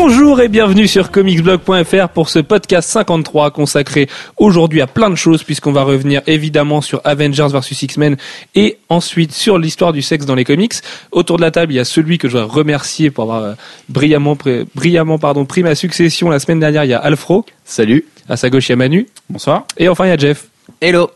Bonjour et bienvenue sur comicsblog.fr pour ce podcast 53 consacré aujourd'hui à plein de choses puisqu'on va revenir évidemment sur Avengers vs X-Men et ensuite sur l'histoire du sexe dans les comics. Autour de la table, il y a celui que je voudrais remercier pour avoir euh, brillamment, brillamment pardon, pris ma succession la semaine dernière. Il y a Alfro. Salut. À sa gauche, il y a Manu. Bonsoir. Et enfin, il y a Jeff. Hello.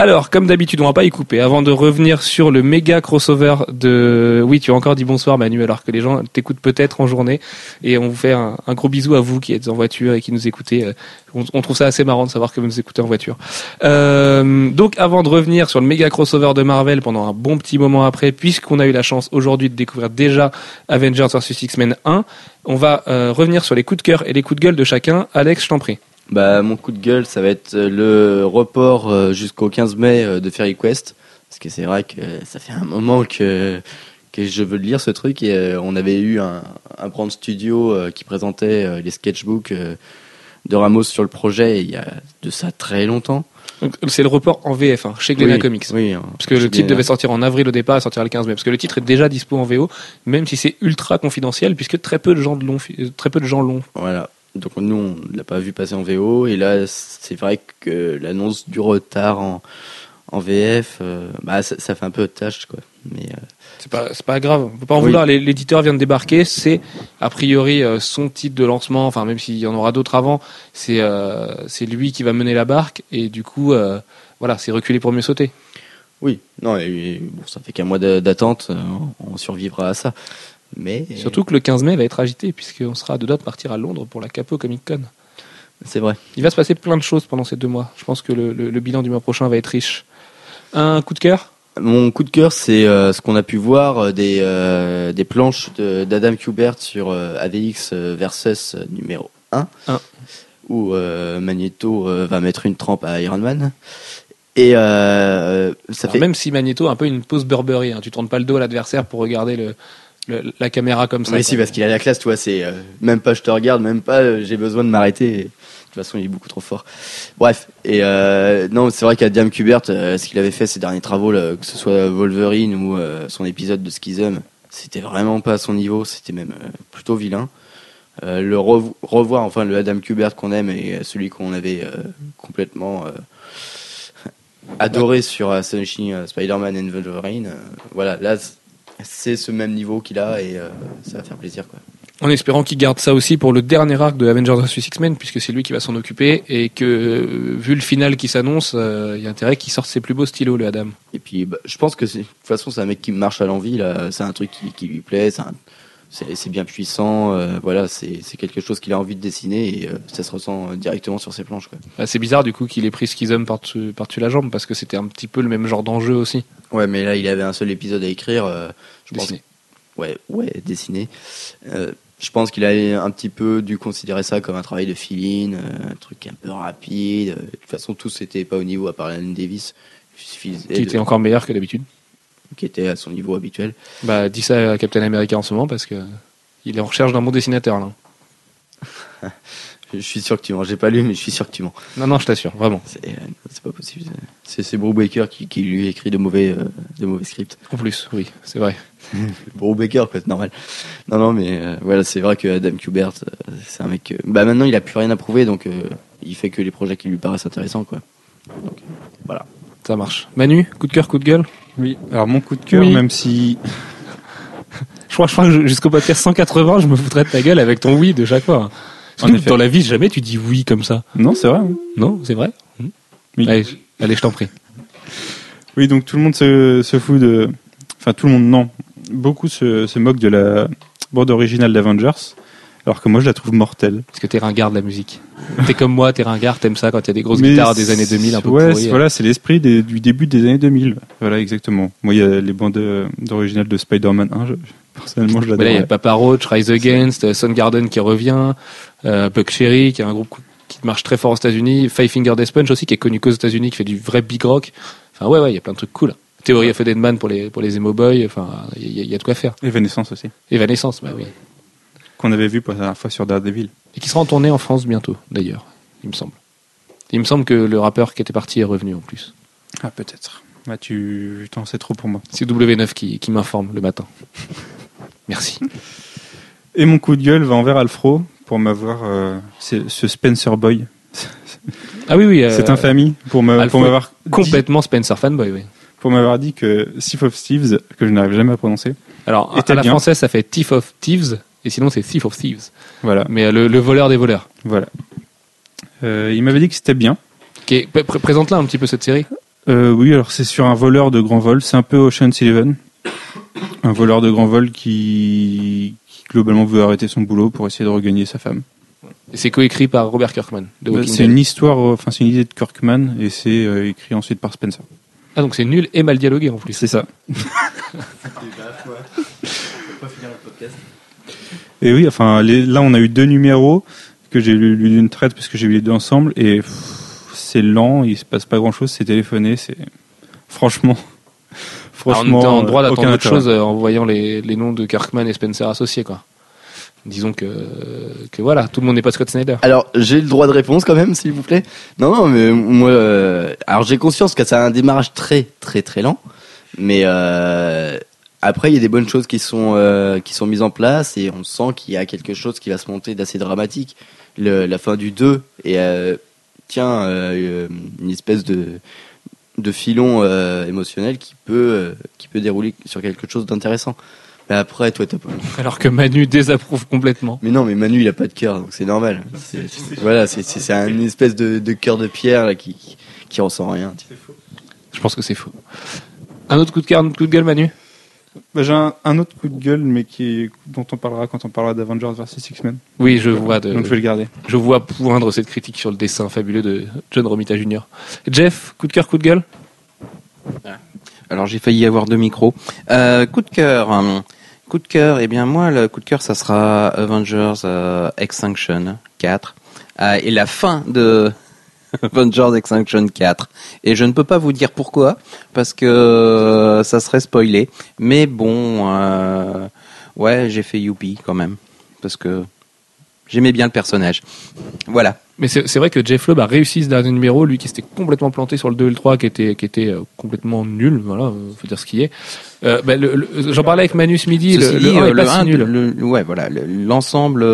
Alors, comme d'habitude, on va pas y couper. Avant de revenir sur le méga crossover de... Oui, tu as encore dit bonsoir Manu, alors que les gens t'écoutent peut-être en journée. Et on vous fait un, gros bisou à vous qui êtes en voiture et qui nous écoutez. Euh, On, on trouve ça assez marrant de savoir que vous nous écoutez en voiture. Euh, donc, avant de revenir sur le méga crossover de Marvel pendant un bon petit moment après, puisqu'on a eu la chance aujourd'hui de découvrir déjà Avengers vs X-Men 1, on va euh, revenir sur les coups de cœur et les coups de gueule de chacun. Alex, je t'en prie. Bah, mon coup de gueule, ça va être euh, le report euh, jusqu'au 15 mai euh, de Fairy Quest. Parce que c'est vrai que ça fait un moment que, que je veux le lire ce truc. Et on avait eu un, un brand studio qui présentait les sketchbooks de Ramos sur le projet il y a de ça très longtemps. C'est le report en VF, hein, chez Glénat Oui, Comics. Oui, hein, Parce que le titre devait sortir en avril au départ et sortir le 15 mai. Parce que le titre est déjà dispo en VO, même si c'est ultra confidentiel, puisque très peu de gens l'ont. Très peu de gens l'ont. Voilà. Donc nous, on l'a pas vu passer en VO. Et là, c'est vrai que l'annonce du retard en, en VF, euh, bah, ça, ça fait un peu de tâche. Quoi. Mais euh, C'est pas, c'est pas grave. On peut pas en Oui. vouloir. L'éditeur vient de débarquer. C'est a priori euh, son titre de lancement. Enfin, même s'il y en aura d'autres avant, c'est euh, c'est lui qui va mener la barque. Et du coup, voilà, c'est reculer pour mieux sauter. oui, non, et, et bon, ça fait qu'un mois d'a- d'attente. on survivra à ça. Mais Surtout que le 15 mai va être agité, puisqu'on sera de doigts de partir à Londres pour la Capo Comic Con. c'est vrai. Il va se passer plein de choses pendant ces deux mois. Je pense que le, le- le bilan du mois prochain va être riche. Un coup de cœur? Mon coup de cœur, c'est euh, ce qu'on a pu voir euh, des, euh, des planches de- d'Adam Kubert sur euh, AVX euh, versus euh, numéro 1, Un. où euh, Magneto euh, va mettre une trempe à Iron Man. Et euh, ça Alors, fait Même si Magneto a un peu une pause Burberry, hein. tu tournes pas le dos à l'adversaire pour regarder le, le- la caméra comme ça. Oui, quoi. si, parce qu'il a la classe, tu vois, c'est euh, même pas je te regarde, même pas euh, j'ai besoin de m'arrêter. De toute façon, il est beaucoup trop fort. Bref, et euh, non, c'est vrai qu'Adam Kubert, ce qu'il avait fait ces derniers travaux, là, que ce soit Wolverine ou son épisode de Schism, c'était vraiment pas à son niveau, c'était même plutôt vilain. Le revo- revoir, enfin, le Adam Kubert qu'on aime et celui qu'on avait complètement adoré sur Astonishing Spider-Man and Wolverine, voilà, là, c'est ce même niveau qu'il a et euh, ça va faire plaisir, quoi. En espérant qu'il garde ça aussi pour le dernier arc de Avengers vs X-Men, puisque c'est lui qui va s'en occuper, et que, euh, vu le final qui s'annonce, euh, il y a intérêt qu'il sorte ses plus beaux stylos, le Adam. Et puis, bah, je pense que de toute façon, c'est un mec qui marche à l'envie. Là, c'est un truc qui, qui lui plaît. C'est, un- c'est, bien puissant. euh, voilà, c'est, quelque chose qu'il a envie de dessiner et euh, ça se ressent euh, directement sur ses planches. Bah, c'est bizarre du coup qu'il ait pris Schism par-dessus la jambe, parce que c'était un petit peu le même genre d'enjeu aussi. Ouais, mais là, il avait un seul épisode à écrire. euh, je pense. Dessiné. Ouais, ouais, dessiné. Euh, je pense qu'il a un petit peu dû considérer ça comme un travail de fill-in, euh, un truc un peu rapide. De toute façon, tous n'étaient pas au niveau à part Alan Davis. Qui de- était encore meilleur que d'habitude. Qui était à son niveau habituel. Bah, dis ça à Captain America en ce moment, parce que il est en recherche d'un bon dessinateur, là. Je suis sûr que tu mens. J'ai pas lu, mais je suis sûr que tu mens. Non, non, je t'assure, vraiment. C'est euh, pas possible. C'est Brubaker qui, qui lui écrit de mauvais, euh, de mauvais scripts. En plus, oui, c'est vrai. Brubaker, quoi, c'est normal. Non, non, mais euh, voilà, c'est vrai que Adam Kubert, c'est un mec. bah maintenant, il a plus rien à prouver, donc il fait que les projets qui lui paraissent intéressants, quoi. Donc, voilà. Ça marche. Manu, coup de cœur, coup de gueule? Oui, alors mon coup de cœur, Oui. même si Je crois, je crois que jusqu'au podcast 180, je me foutrais de ta gueule avec ton oui de chaque fois. En effet. dans la vie, jamais tu dis oui comme ça. non, c'est vrai. hein. Non, c'est vrai? Oui. allez, je- allez, je t'en prie. Oui, donc tout le monde se, se fout de, enfin tout le monde non, beaucoup se, se moquent de la bande originale d'Avengers, alors que moi je la trouve mortelle. Parce que t'es ringard de la musique. T'es comme moi, t'es ringard, t'aimes ça quand il y a des grosses Mais guitares des années 2000 un peu ouais, pourries. c'est- voilà, c'est l'esprit du début des années 2000. Voilà, exactement. Moi, il y a les bandes euh, d'original de Spider-Man 1. Je, personnellement, je là, il y l'adore. a Papa Roach, Rise Against, euh, Soundgarden qui revient, euh, Buck Cherry qui est un groupe qui marche très fort aux États-Unis, Five Finger Death Punch aussi qui est connu qu'aux États-Unis, qui fait du vrai big rock. Enfin ouais ouais, il y a plein de trucs cool. Théorie of a Dead Man pour les pour les emo boys. Enfin, il y, a- il y a de quoi faire. Evanescence aussi, Evanescence, bah oui. Qu'on avait vu pour la dernière fois sur Daredevil. Et qui sera en tournée en France bientôt, d'ailleurs, il me semble. Il me semble que le rappeur qui était parti est revenu en plus. Ah, peut-être. Bah, tu t'en sais trop pour moi. C'est W9 qui, qui m'informe le matin. Merci. Et mon coup de gueule va envers Alfro pour m'avoir euh, ce Spencer Boy, Ah oui, oui. euh, cette infamie pour m'avoir dit- Complètement Spencer fanboy, oui. pour m'avoir dit que Thief of Thieves que je n'arrive jamais à prononcer. Alors, Était à la bien. française, ça fait Thief of Thieves, et sinon c'est Thief of Thieves. Voilà, Mais euh, le, le voleur des voleurs. voilà. Euh, il m'avait dit que c'était bien. Pr- Présente-la un petit peu cette série. Euh, oui, alors c'est sur un voleur de grand vol. C'est un peu Ocean's Eleven. Un voleur de grand vol qui, qui globalement veut arrêter son boulot pour essayer de regagner sa femme. Et C'est coécrit par Robert Kirkman. Walking C'est une histoire, enfin c'est une idée de Kirkman et c'est euh, écrit ensuite par Spencer. Ah, donc c'est nul et mal dialogué en plus. C'est ça. Et oui, enfin les- là on a eu deux numéros que j'ai lu lu d'une traite parce que j'ai lu les deux ensemble et c'est lent, il se passe pas grand chose, c'est téléphoné, c'est franchement, Alors, on franchement était en droit euh, d'attendre aucun autre intérêt. chose euh, en voyant les, les noms de Kirkman et Spencer associés, quoi. Disons que, que voilà, tout le monde n'est pas Scott Snyder. Alors, j'ai le droit de réponse quand même, s'il vous plaît. Non, non, mais moi, euh, alors j'ai conscience que ça a un démarrage très, très, très lent, mais euh, après, il y a des bonnes choses qui sont euh, qui sont mises en place et on sent qu'il y a quelque chose qui va se monter d'assez dramatique. Le, la fin du 2 et euh, tiens euh, une espèce de de filon euh, émotionnel qui peut euh, qui peut dérouler sur quelque chose d'intéressant. Mais après, toi, t'as pas. Alors que Manu désapprouve complètement. Mais non, mais Manu, il a pas de cœur, donc c'est normal. Voilà, c'est c'est c'est une espèce de, de cœur de pierre là, qui, qui, ressent rien. Je pense que c'est faux. Un autre coup de cœur, un autre coup de gueule, Manu? Bah, j'ai un, un autre coup de gueule, mais qui est- dont on parlera quand on parlera d'Avengers vs X-Men. Oui, je vois, de, Donc je vais le garder. je vois poindre cette critique sur le dessin fabuleux de John Romita Jr. Jeff, coup de cœur, coup de gueule? Alors j'ai failli avoir deux micros. Euh, coup de cœur. Coup de cœur, eh bien moi le coup de cœur ça sera Avengers euh, Extinction 4 Euh, et la fin de Avengers Extinction 4. Et je ne peux pas vous dire pourquoi parce que euh, ça serait spoilé. Mais bon, euh, ouais j'ai fait youpi quand même parce que j'aimais bien le personnage. Voilà. Mais c'est vrai que Jeff Loeb a réussi ce dernier numéro, lui qui s'était complètement planté sur le 2 et le 3, qui était, qui était euh, complètement nul, voilà, faut dire ce qui est. Euh, bah, le- J'en parlais avec Manu ce midi, le, dit, le 1 euh, est pas si nul. le- ouais, voilà, le- l'ensemble.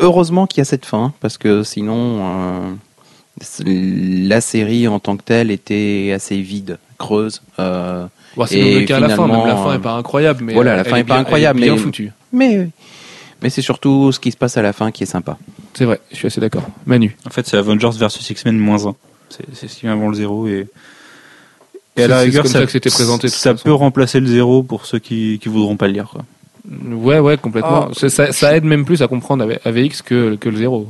heureusement qu'il y a cette fin, parce que sinon, euh, la série en tant que telle était assez vide, creuse. euh, Bon, c'est et le cas à la fin, même la fin est pas incroyable, mais voilà, euh, la fin est pas incroyable, elle est bien mais- foutue. mais mais c'est surtout ce qui se passe à la fin qui est sympa. C'est vrai, je suis assez d'accord. Manu. En fait, c'est Avengers vs X-Men moins 1. C'est c'est ce qui vient avant le 0 et. Et C'est- à la rigueur, comme ça que c'était présenté, Ça peut remplacer le 0 pour ceux qui, qui voudront pas le lire. Quoi. Ouais, ouais, complètement. Ah, Ça- ça, ça aide même plus à comprendre avec- AVX que, que le 0.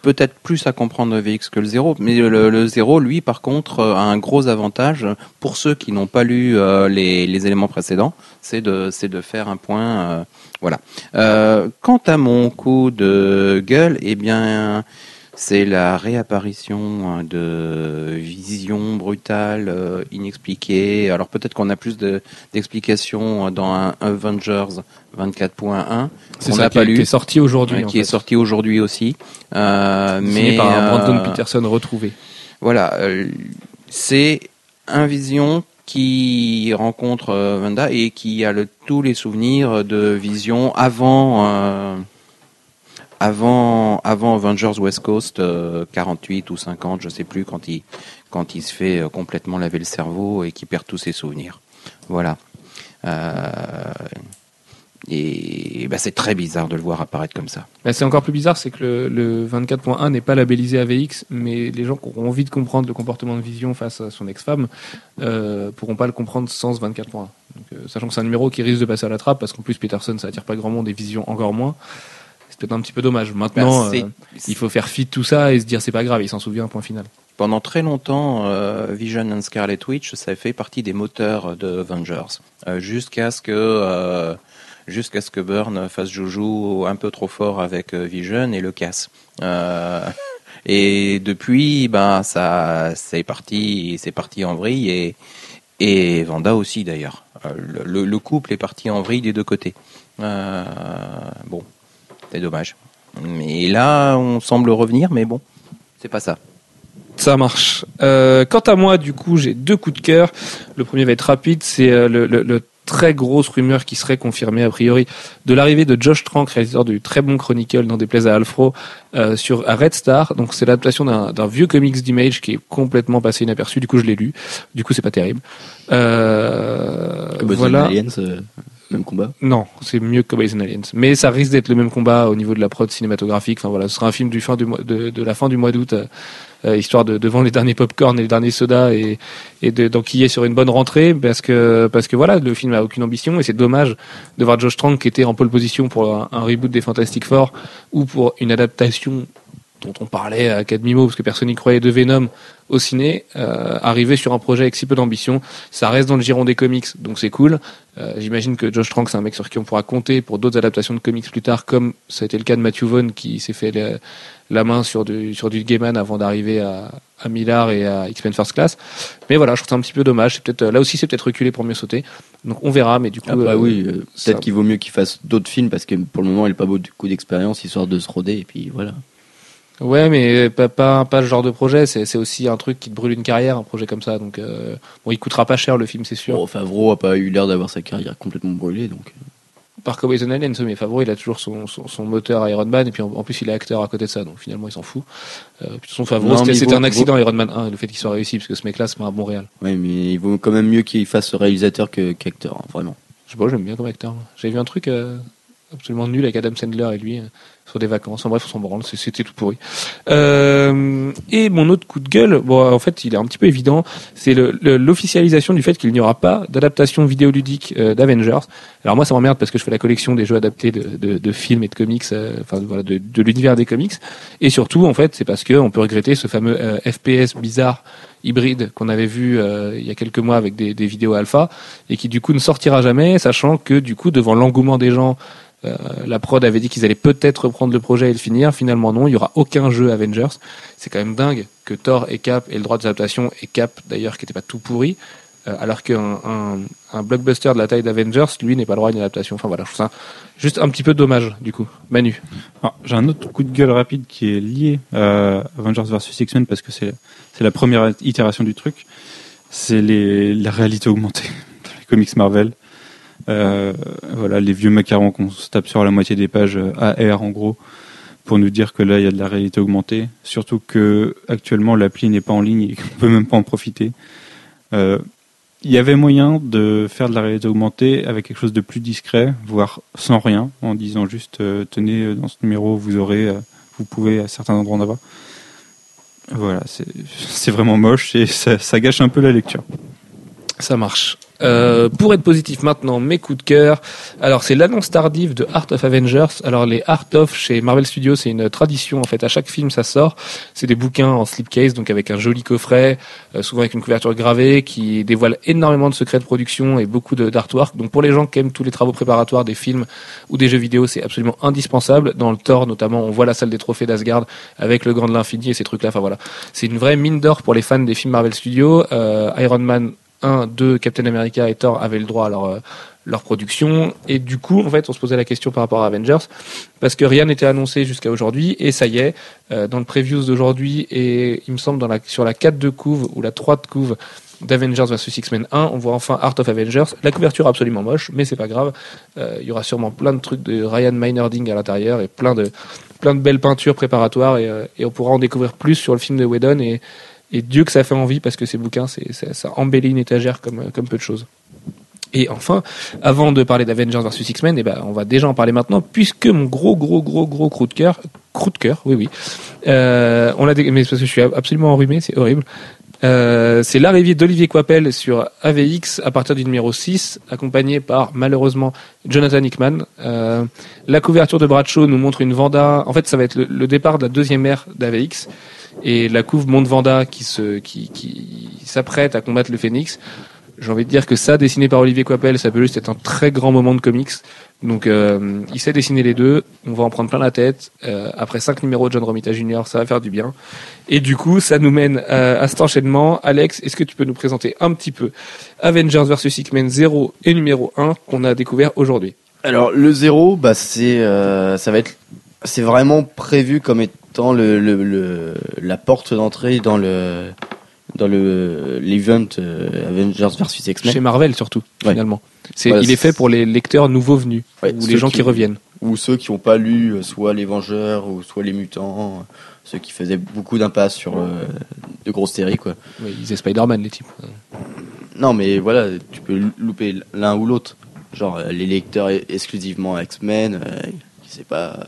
Peut-être plus à comprendre VX que le 0, mais le, le 0, lui, par contre, euh, a un gros avantage pour ceux qui n'ont pas lu euh, les, les éléments précédents, c'est de, c'est de faire un point. euh, voilà. Quant à mon coup de gueule, eh bien, c'est la réapparition hein, de visions brutales, euh, inexpliquées. Alors peut-être qu'on a plus de- d'explications dans un Avengers 24.1 C'est ça n'a qui, pas est- qui lu. est sorti aujourd'hui. Qui est sorti aujourd'hui aussi. Euh, mais par Brandon euh, Peterson retrouvé. Voilà, euh, c'est un Vision qui rencontre euh, Wanda et qui a le, tous les souvenirs de Vision avant euh, avant Avengers West Coast euh, 48 ou 50, je sais plus quand il se fait euh, complètement laver le cerveau et qui perd tous ses souvenirs. Voilà. Euh, et bah, c'est très bizarre de le voir apparaître comme ça. Bah, c'est encore plus bizarre, c'est que le, le 24.1 n'est pas labellisé AVX, mais les gens qui auront envie de comprendre le comportement de Vision face à son ex-femme euh, pourront pas le comprendre sans ce 24.1. Donc, euh, sachant que c'est un numéro qui risque de passer à la trappe, parce qu'en plus Peterson ça attire pas grand monde et Vision encore moins. C'est peut-être un petit peu dommage. Maintenant, Bah, euh, il faut faire fi de tout ça et se dire c'est pas grave, il s'en souvient, point final. Pendant très longtemps, euh, Vision and Scarlet Witch, ça fait partie des moteurs de Avengers, euh, jusqu'à ce que jusqu'à ce que Byrne fasse joujou un peu trop fort avec Vision et le casse. Et depuis, ben ça, c'est parti, c'est parti en vrille et et Vanda aussi d'ailleurs. Le, le- le couple est parti en vrille des deux côtés. Bon, c'est dommage. Mais là, on semble revenir, mais bon, c'est pas ça. Ça marche. Euh, quant à moi, du coup, j'ai deux coups de cœur. Le premier va être rapide, c'est euh, le, le- le très grosse rumeur qui serait confirmée a priori de l'arrivée de Josh Trank, réalisateur du très bon Chronicle dans des à Alfro, euh, sur à Red Star. Donc c'est l'adaptation d'un, vieux comics d'Image qui est complètement passé inaperçu. Du coup je l'ai lu. Du coup c'est pas terrible. Euh, voilà. Aliens, euh, même combat. Non, c'est mieux que Cowboys Aliens. Mais ça risque d'être le même combat au niveau de la prod cinématographique. Enfin voilà, ce sera un film du fin du mois, de, la fin du mois d'août, euh, euh, histoire de, de vendre les derniers popcorn et les derniers sodas et, et de, d'enquiller sur une bonne rentrée parce que, parce que voilà, le film a aucune ambition et c'est dommage de voir Josh Trank qui était en pole position pour un, un reboot des Fantastic Four ou pour une adaptation dont on parlait à quatre mots parce que personne n'y croyait de Venom au ciné, euh, arriver sur un projet avec si peu d'ambition, ça reste dans le giron des comics, donc c'est cool. Euh, J'imagine que Josh Trank, c'est un mec sur qui on pourra compter pour d'autres adaptations de comics plus tard, comme ça a été le cas de Matthew Vaughn qui s'est fait la, la main sur du, sur du Gaiman avant d'arriver à, à Millard et à X-Men First Class. Mais voilà, je trouve ça un petit peu dommage. C'est peut-être là aussi, c'est peut-être reculé pour mieux sauter. Donc on verra, mais du coup, Ah bah euh, oui, ça- peut-être qu'il vaut mieux qu'il fasse d'autres films parce que pour le moment il n'a pas beaucoup d'expérience histoire de se roder et puis voilà. Ouais, mais pas, pas, pas ce genre de projet. C'est c'est aussi un truc qui te brûle une carrière, un projet comme ça. Donc, euh, bon, il coûtera pas cher le film, c'est sûr. Bon, Favreau a pas eu l'air d'avoir sa carrière complètement brûlée donc. euh, Par Cowboys and Aliens, mais Favreau, il a toujours son, son, son moteur Iron Man, et puis en, en plus, il est acteur à côté de ça, donc finalement, il s'en fout. Euh, puis de toute façon, Favreau, Non, c'était vaut- un accident Iron Man 1, le fait qu'il soit réussi, parce que ce mec-là, c'est pas un bon réal. Ouais, mais il vaut quand même mieux qu'il fasse réalisateur que qu'acteur, hein, vraiment. Je sais pas, j'aime bien comme acteur. J'avais vu un truc euh, absolument nul avec Adam Sandler et lui, euh, sur des vacances. Bref, on s'en branle, c'était tout pourri. Euh, et mon autre coup de gueule, bon, en fait, il est un petit peu évident, c'est l'officialisation du fait qu'il n'y aura pas d'adaptation vidéoludique euh, d'Avengers. Alors moi, ça m'emmerde parce que je fais la collection des jeux adaptés de, films et de comics, euh, enfin voilà, de, l'univers des comics. Et surtout, en fait, c'est parce que on peut regretter ce fameux FPS bizarre hybride qu'on avait vu il y a quelques mois avec des, des vidéos alpha et qui du coup ne sortira jamais, sachant que du coup devant l'engouement des gens, euh, la prod avait dit qu'ils allaient peut-être reprendre le projet et le finir. Finalement non, il y aura aucun jeu Avengers. C'est quand même dingue que Thor et Cap aient le droit d'adaptation et Cap d'ailleurs qui n'était pas tout pourri, euh, alors qu'un un, un blockbuster de la taille d'Avengers, lui n'est pas le droit à une adaptation. Enfin voilà, je trouve ça juste un petit peu dommage du coup. Manu. Alors, J'ai un autre coup de gueule rapide qui est lié à Avengers vs X-Men parce que c'est la première itération du truc. C'est la réalité augmentée dans les comics Marvel. Euh, voilà, les vieux macarons qu'on se tape sur la moitié des pages euh, AR en gros pour nous dire que là il y a de la réalité augmentée. Surtout que actuellement l'appli n'est pas en ligne et qu'on peut même pas en profiter. Euh, il y avait moyen de faire de la réalité augmentée avec quelque chose de plus discret, voire sans rien, en disant juste tenez dans ce numéro vous aurez, vous pouvez à certains endroits en avoir. Voilà, c'est vraiment moche et ça gâche un peu la lecture. Ça marche. Euh, pour être positif maintenant, mes coups de cœur. Alors c'est l'annonce tardive de Art of Avengers. Alors les Art of chez Marvel Studios, c'est une tradition en fait. À chaque film, ça sort. C'est des bouquins en slipcase, donc avec un joli coffret, euh, souvent avec une couverture gravée, qui dévoile énormément de secrets de production et beaucoup d'artwork. Donc pour les gens qui aiment tous les travaux préparatoires des films ou des jeux vidéo, c'est absolument indispensable. Dans le Thor notamment, on voit la salle des trophées d'Asgard avec le Grand de l'Infini et ces trucs-là. Enfin voilà, c'est une vraie mine d'or pour les fans des films Marvel Studios. Euh, Iron Man 1, 2, Captain America et Thor avaient le droit à leur, euh, leur production. Et du coup, en fait, on se posait la question par rapport à Avengers, parce que rien n'était annoncé jusqu'à aujourd'hui. Et ça y est, euh, dans le previews d'aujourd'hui, et il me semble dans la, sur la 4 de couve ou la 3 de couve d'Avengers vs X-Men 1, on voit enfin Art of Avengers. La couverture absolument moche, mais c'est pas grave. Euh, il y aura sûrement plein de trucs de Ryan Meinerding à l'intérieur et plein de, plein de belles peintures préparatoires et, euh, et on pourra en découvrir plus sur le film de Whedon et, et Dieu que ça fait envie parce que ces bouquins, ça embellit une étagère comme, comme peu de choses. Et enfin, avant de parler d'Avengers vs X-Men, eh ben, on va déjà en parler maintenant, puisque mon gros, gros, gros, gros coup de cœur, coup de cœur, oui, oui, euh, on l'a, dé- mais parce que je suis absolument enrhumé, c'est horrible. Euh, c'est l'arrivée d'Olivier Coipel sur AVX à partir du numéro 6, accompagné par malheureusement Jonathan Hickman. Euh, la couverture de Bradshaw nous montre une Vanda. En fait, ça va être le, le départ de la deuxième ère d'AVX. Et la couve montre Vanda qui se, qui, qui s'apprête à combattre le Phénix. J'ai envie de dire que ça, dessiné par Olivier Coipel, ça peut juste être un très grand moment de comics. Donc, euh, il sait dessiner les deux. On va en prendre plein la tête. Euh, après cinq numéros de John Romita Jr., ça va faire du bien. Et du coup, ça nous mène euh, à cet enchaînement. Alex, est-ce que tu peux nous présenter un petit peu Avengers vs X-Men 0 et numéro 1 qu'on a découvert aujourd'hui? Alors le zéro, bah c'est, euh, ça va être, c'est vraiment prévu comme étant le, le, le- la porte d'entrée dans le dans le l'event euh, Avengers versus X-Men. Chez Marvel surtout, Ouais. finalement. C'est, Voilà, il est c'est- fait pour les lecteurs nouveaux venus Ouais, ou les gens qui, qui- reviennent. ou ceux qui n'ont pas lu euh, soit les Vengeurs ou soit les Mutants, euh, ceux qui faisaient beaucoup d'impasse sur de grosses séries quoi. Ils faisaient Spider-Man les types. Non mais voilà, tu peux louper l'un ou l'autre. Genre les lecteurs e- exclusivement X-Men, qui sait pas.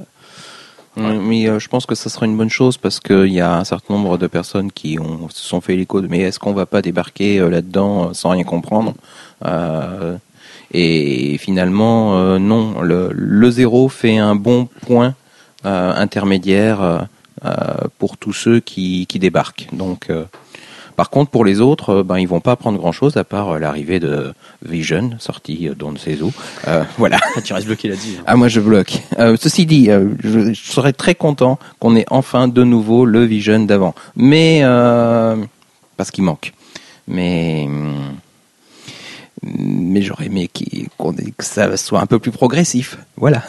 Euh, Mais euh, je pense que ça sera une bonne chose parce qu'il y a un certain nombre de personnes qui ont, se sont fait l'écho de mais est-ce qu'on va pas débarquer euh, là-dedans sans rien comprendre? Et finalement, non. Le, zéro fait un bon point intermédiaire pour tous ceux qui, qui débarquent. Donc, par contre, pour les autres, euh, ben, ils vont pas apprendre grand-chose à part euh, l'arrivée de Vision, sorti euh, d'on ne sait où. Euh, voilà. Ah, tu restes bloqué là-dessus. Ah moi je bloque. Euh, ceci dit, euh, je, je serais très content qu'on ait enfin de nouveau le Vision d'avant. Mais euh, parce qu'il manque. Mais hum, mais j'aurais aimé que ça soit un peu plus progressif. Voilà.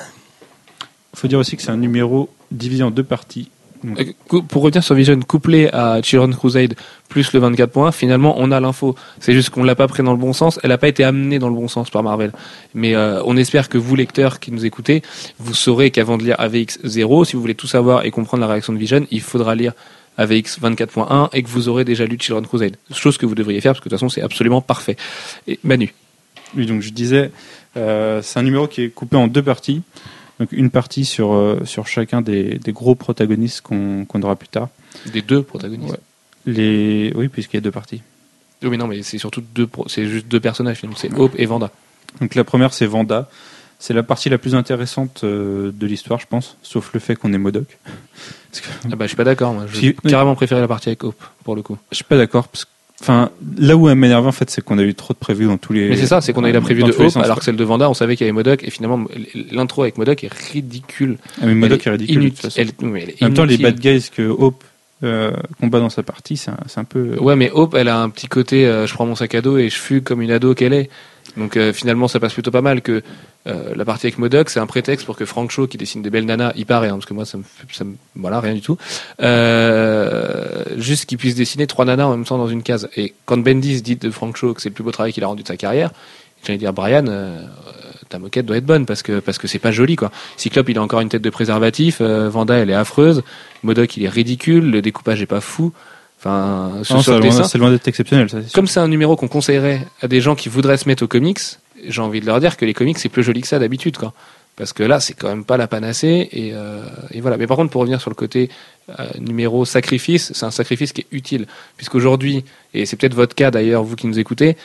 Il faut dire aussi que c'est un numéro divisé en deux parties. Donc, Euh, Pour revenir sur Vision, couplé à Children's Crusade plus le 24 points, finalement on a l'info. C'est juste qu'on l'a pas pris dans le bon sens, elle n'a pas été amenée dans le bon sens par Marvel. Mais euh, on espère que vous lecteurs qui nous écoutez, vous saurez qu'avant de lire AVX 0, si vous voulez tout savoir et comprendre la réaction de Vision, il faudra lire AVX 24.1 et que vous aurez déjà lu Children's Crusade. Chose que vous devriez faire parce que de toute façon c'est absolument parfait. Et Manu, Oui, donc je disais, euh, c'est un numéro qui est coupé en deux parties. Donc une partie sur, euh, sur chacun des, des gros protagonistes qu'on qu'on aura plus tard. des deux protagonistes. Ouais. Les... Oui, puisqu'il y a deux parties. Oui, mais non, mais c'est surtout deux, pro- c'est juste deux personnages. C'est Hope et Vanda. Donc la première, c'est Vanda. C'est la partie la plus intéressante euh, de l'histoire, je pense, sauf le fait qu'on est Modoc. Que Ah bah je suis pas d'accord. Moi, je Si- carrément préféré la partie avec Hope pour le coup. je suis pas d'accord. Parce que, enfin, là où elle m'énerve, en fait, c'est qu'on a eu trop de prévus dans tous les. Mais c'est ça, c'est qu'on a eu la prévue de Hope, alors que celle de Vanda, on savait qu'il y avait Modoc, et finalement, l'intro avec Modoc est ridicule. Ah, mais Modoc est ridicule. de inut- toute façon. elle- oui, elle est En même temps, les inutile. bad guys que Hope euh, combat dans sa partie, c'est un, un peu. Ouais, mais Hope, elle a un petit côté, euh, je prends mon sac à dos et je fuis comme une ado qu'elle est. Donc euh, finalement, ça passe plutôt pas mal que euh, la partie avec Modoc, c'est un prétexte pour que Frank Shaw, qui dessine des belles nanas, il paraît, hein, parce que moi, ça me, ça me- voilà, rien du tout, euh, juste qu'il puisse dessiner trois nanas en même temps dans une case. Et quand Bendis dit de Frank Shaw que c'est le plus beau travail qu'il a rendu de sa carrière, j'allais dire Brian, ta moquette doit être bonne parce que parce que c'est pas joli quoi. Cyclope, il a encore une tête de préservatif, Vanda, elle est affreuse, Modoc, il est ridicule, le découpage est pas fou. Enfin, ce Non, sur c'est loin, c'est loin d'être exceptionnel, ça. c'est. Comme c'est un numéro qu'on conseillerait à des gens qui voudraient se mettre aux comics, j'ai envie de leur dire que les comics c'est plus joli que ça d'habitude, quoi. Parce que là, c'est quand même pas la panacée et, euh, et voilà. Mais par contre, pour revenir sur le côté euh, numéro sacrifice, c'est un sacrifice qui est utile, puisqu'aujourd'hui, et c'est peut-être votre cas d'ailleurs, vous qui nous écoutez,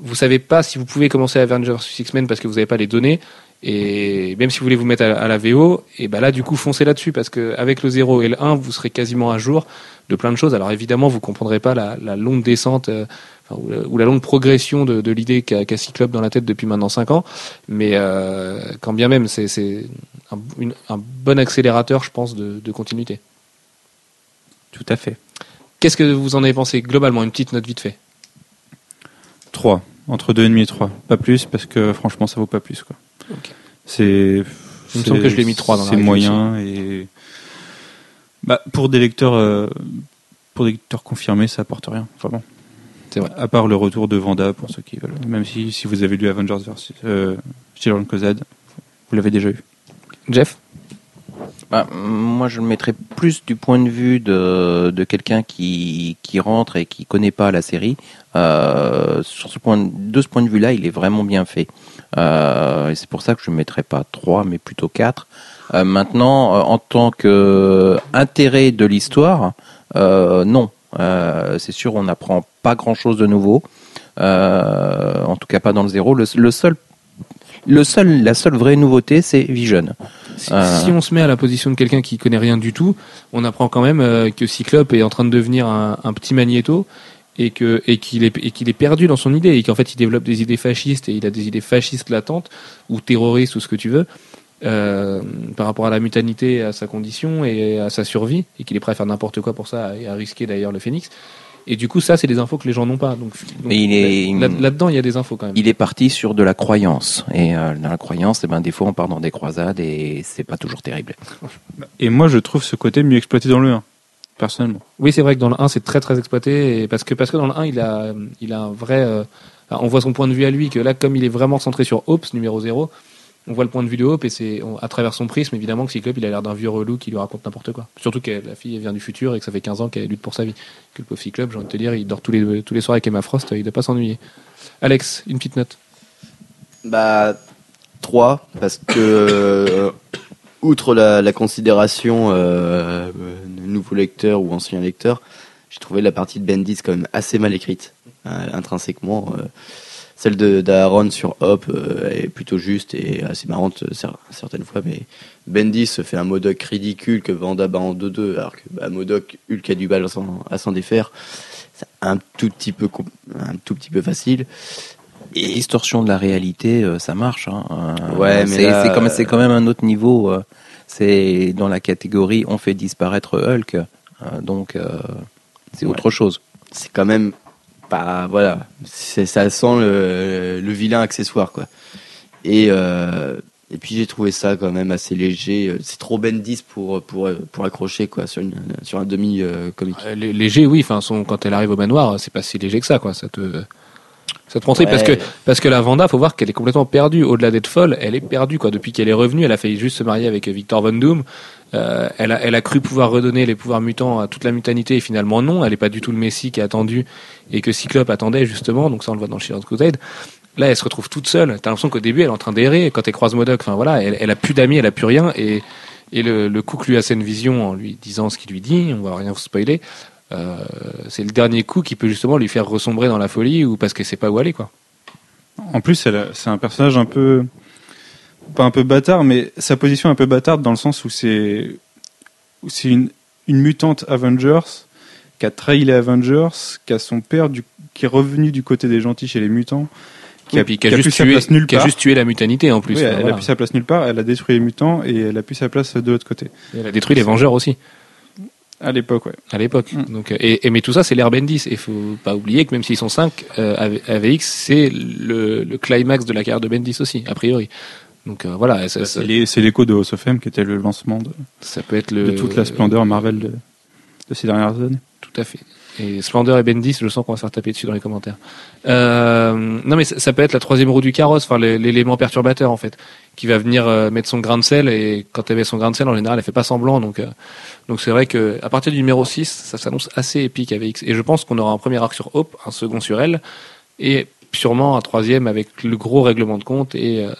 vous savez pas si vous pouvez commencer Avengers vs X-Men parce que vous n'avez pas les données. Et même si vous voulez vous mettre à, la VO, et ben là du coup foncez là-dessus parce que avec le 0 et le 1, vous serez quasiment à jour de plein de choses. Alors évidemment, vous comprendrez pas la, la longue descente euh, ou, la, ou la longue progression de, de l'idée qu'a qu'a Cyclope dans la tête depuis maintenant 5 ans, mais euh, quand bien même, c'est un, bon accélérateur, je pense, de, de continuité. Tout à fait. Qu'est-ce que vous en avez pensé globalement? Une petite note vite fait. 3. Entre 2,5 et 3. Pas plus, parce que franchement, ça vaut pas plus. Quoi. Ok. C'est. Il me semble que je l'ai mis 3 dans la C'est moyen et. Bah, pour des lecteurs. euh, pour des lecteurs confirmés, ça apporte rien, vraiment. C'est vrai. À part le retour de Vanda, pour ceux qui veulent. Même si, si vous avez lu Avengers vs. Euh, Children vous l'avez déjà eu. Jeff? Bah, moi, je le mettrais plus du point de vue de, de quelqu'un qui, qui rentre et qui connaît pas la série. Euh, sur ce point, de ce point de vue-là, il est vraiment bien fait. Euh, et c'est pour ça que je ne mettrais pas 3, mais plutôt 4. Euh, maintenant, euh, en tant que intérêt de l'histoire, non. C'est sûr, on n'apprend pas grand-chose de nouveau. En tout cas, pas dans le zéro. Le, seul, le seul, la seule vraie nouveauté, c'est Vision. Si, on se met à la position de quelqu'un qui connaît rien du tout, on apprend quand même que Cyclope est en train de devenir un, un petit magnéto et que et qu'il est et qu'il est perdu dans son idée et qu'en fait il développe des idées fascistes et il a des idées fascistes latentes ou terroristes ou ce que tu veux euh, par rapport à la mutanité, à sa condition et à sa survie et qu'il est prêt à faire n'importe quoi pour ça et à risquer d'ailleurs le phénix. Et du coup, ça, c'est des infos que les gens n'ont pas. Donc, donc, Mais il est- là- là-dedans, il y a des infos quand même. Il est parti sur de la croyance. Et euh, dans la croyance, eh ben, des fois, on part dans des croisades et c'est pas toujours terrible. Et moi, je trouve ce côté mieux exploité dans le 1. Personnellement. Oui, c'est vrai que dans le 1, c'est très très exploité. Et parce, que, parce que dans le 1, il a, il a un vrai. euh, on voit son point de vue à lui, que là, comme il est vraiment centré sur Hope, numéro 0, on voit le point de vue de Hope et c'est à travers son prisme, évidemment, que Cyclope, il a l'air d'un vieux relou qui lui raconte n'importe quoi. Surtout que la fille elle vient du futur et que ça fait 15 ans qu'elle lutte pour sa vie. Que le pauvre Cyclope, j'ai envie de te dire, il dort tous les, tous les soirs avec Emma Frost, il doit pas s'ennuyer. Alex, une petite note. Bah, 3, parce que, euh, outre la, considération euh, euh, nouveau lecteur ou ancien lecteur, j'ai trouvé la partie de Bendis quand même assez mal écrite, euh, intrinsèquement. euh. celle de d'Aaron sur Hop euh, est plutôt juste et assez marrante euh, cer- certaines fois, mais Bendis fait un Modoc ridicule que Vanda bat en 2-2, alors que bah, Modoc, Hulk a du mal à s'en- défaire. C'est un un tout petit peu facile. Et distorsion de la réalité, euh, ça marche. Hein. Euh, Ouais, mais c'est là, c'est quand, même- euh, c'est quand même un autre niveau. euh, c'est dans la catégorie on fait disparaître Hulk. euh, donc, euh, c'est Ouais. autre chose. c'est quand même pas voilà c'est ça sent le, le vilain accessoire quoi et euh, et puis j'ai trouvé ça quand même assez léger c'est trop Bendis pour pour pour accrocher quoi sur une, sur un demi euh, comique Euh, lé- léger, oui. Enfin, son, quand elle arrive au manoir, c'est pas si léger que ça, quoi. Ça te, ça te trip parce que Ouais. Parce que la Vanda, faut voir qu'elle est complètement perdue. Au-delà d'être folle, elle est perdue quoi. Depuis qu'elle est revenue, elle a failli juste se marier avec Victor Von Doom. Euh, elle, a, elle a cru pouvoir redonner les pouvoirs mutants à toute la mutanité et finalement non. Elle est pas du tout le Messie qui est attendu et que Cyclope attendait justement. Donc ça on le voit dans Children's Crusade. Là, elle se retrouve toute seule. T'as l'impression qu'au début, elle est en train d'errer. Quand elle croise Modoc, enfin voilà, elle, elle a plus d'amis, elle a plus rien. Et, et le, le que lui assène Vision en lui disant ce qu'il lui dit, on va rien vous spoiler. Euh, c'est le dernier coup qui peut justement lui faire ressombrer dans la folie ou parce qu'elle sait pas où aller quoi. En plus, c'est un personnage un peu. Pas un peu bâtard, mais sa position est un peu bâtarde dans le sens où c'est. c'est une, une mutante Avengers qui a trahi les Avengers, qui a son père du, qui est revenu du côté des gentils chez les mutants, qui Oui, a, qui juste tué, place nulle qui a juste tué la mutanité en plus. Oui, elle voilà. a plus sa place nulle part, elle a détruit les mutants et elle a plus sa place de l'autre côté. Et elle a détruit les Vengeurs aussi À l'époque, ouais. à l'époque. Mm. Donc, euh, et, et- mais tout ça, c'est l'ère Bendis. Et faut pas oublier que même s'ils sont 5, AVX, c'est le, le climax de la carrière de Bendis aussi, a priori. Donc euh, voilà, ça, ça, C'est l'écho de House of M qui était le lancement de, ça peut être le, de toute la splendeur Marvel de, de ces dernières années. Tout à fait. Et Splendor et Bendis, je sens qu'on va se faire taper dessus dans les commentaires. Euh, non, mais ça, ça peut être la troisième roue du carrosse, enfin l'é- l'élément perturbateur en fait, qui va venir euh, mettre son grain de sel. Et quand elle met son grain de sel, en général, elle fait pas semblant. Donc, euh, donc c'est vrai que à partir du numéro 6, ça s'annonce assez épique avec X. Et je pense qu'on aura un premier arc sur Hope, un second sur elle, et sûrement un troisième avec le gros règlement de compte et euh,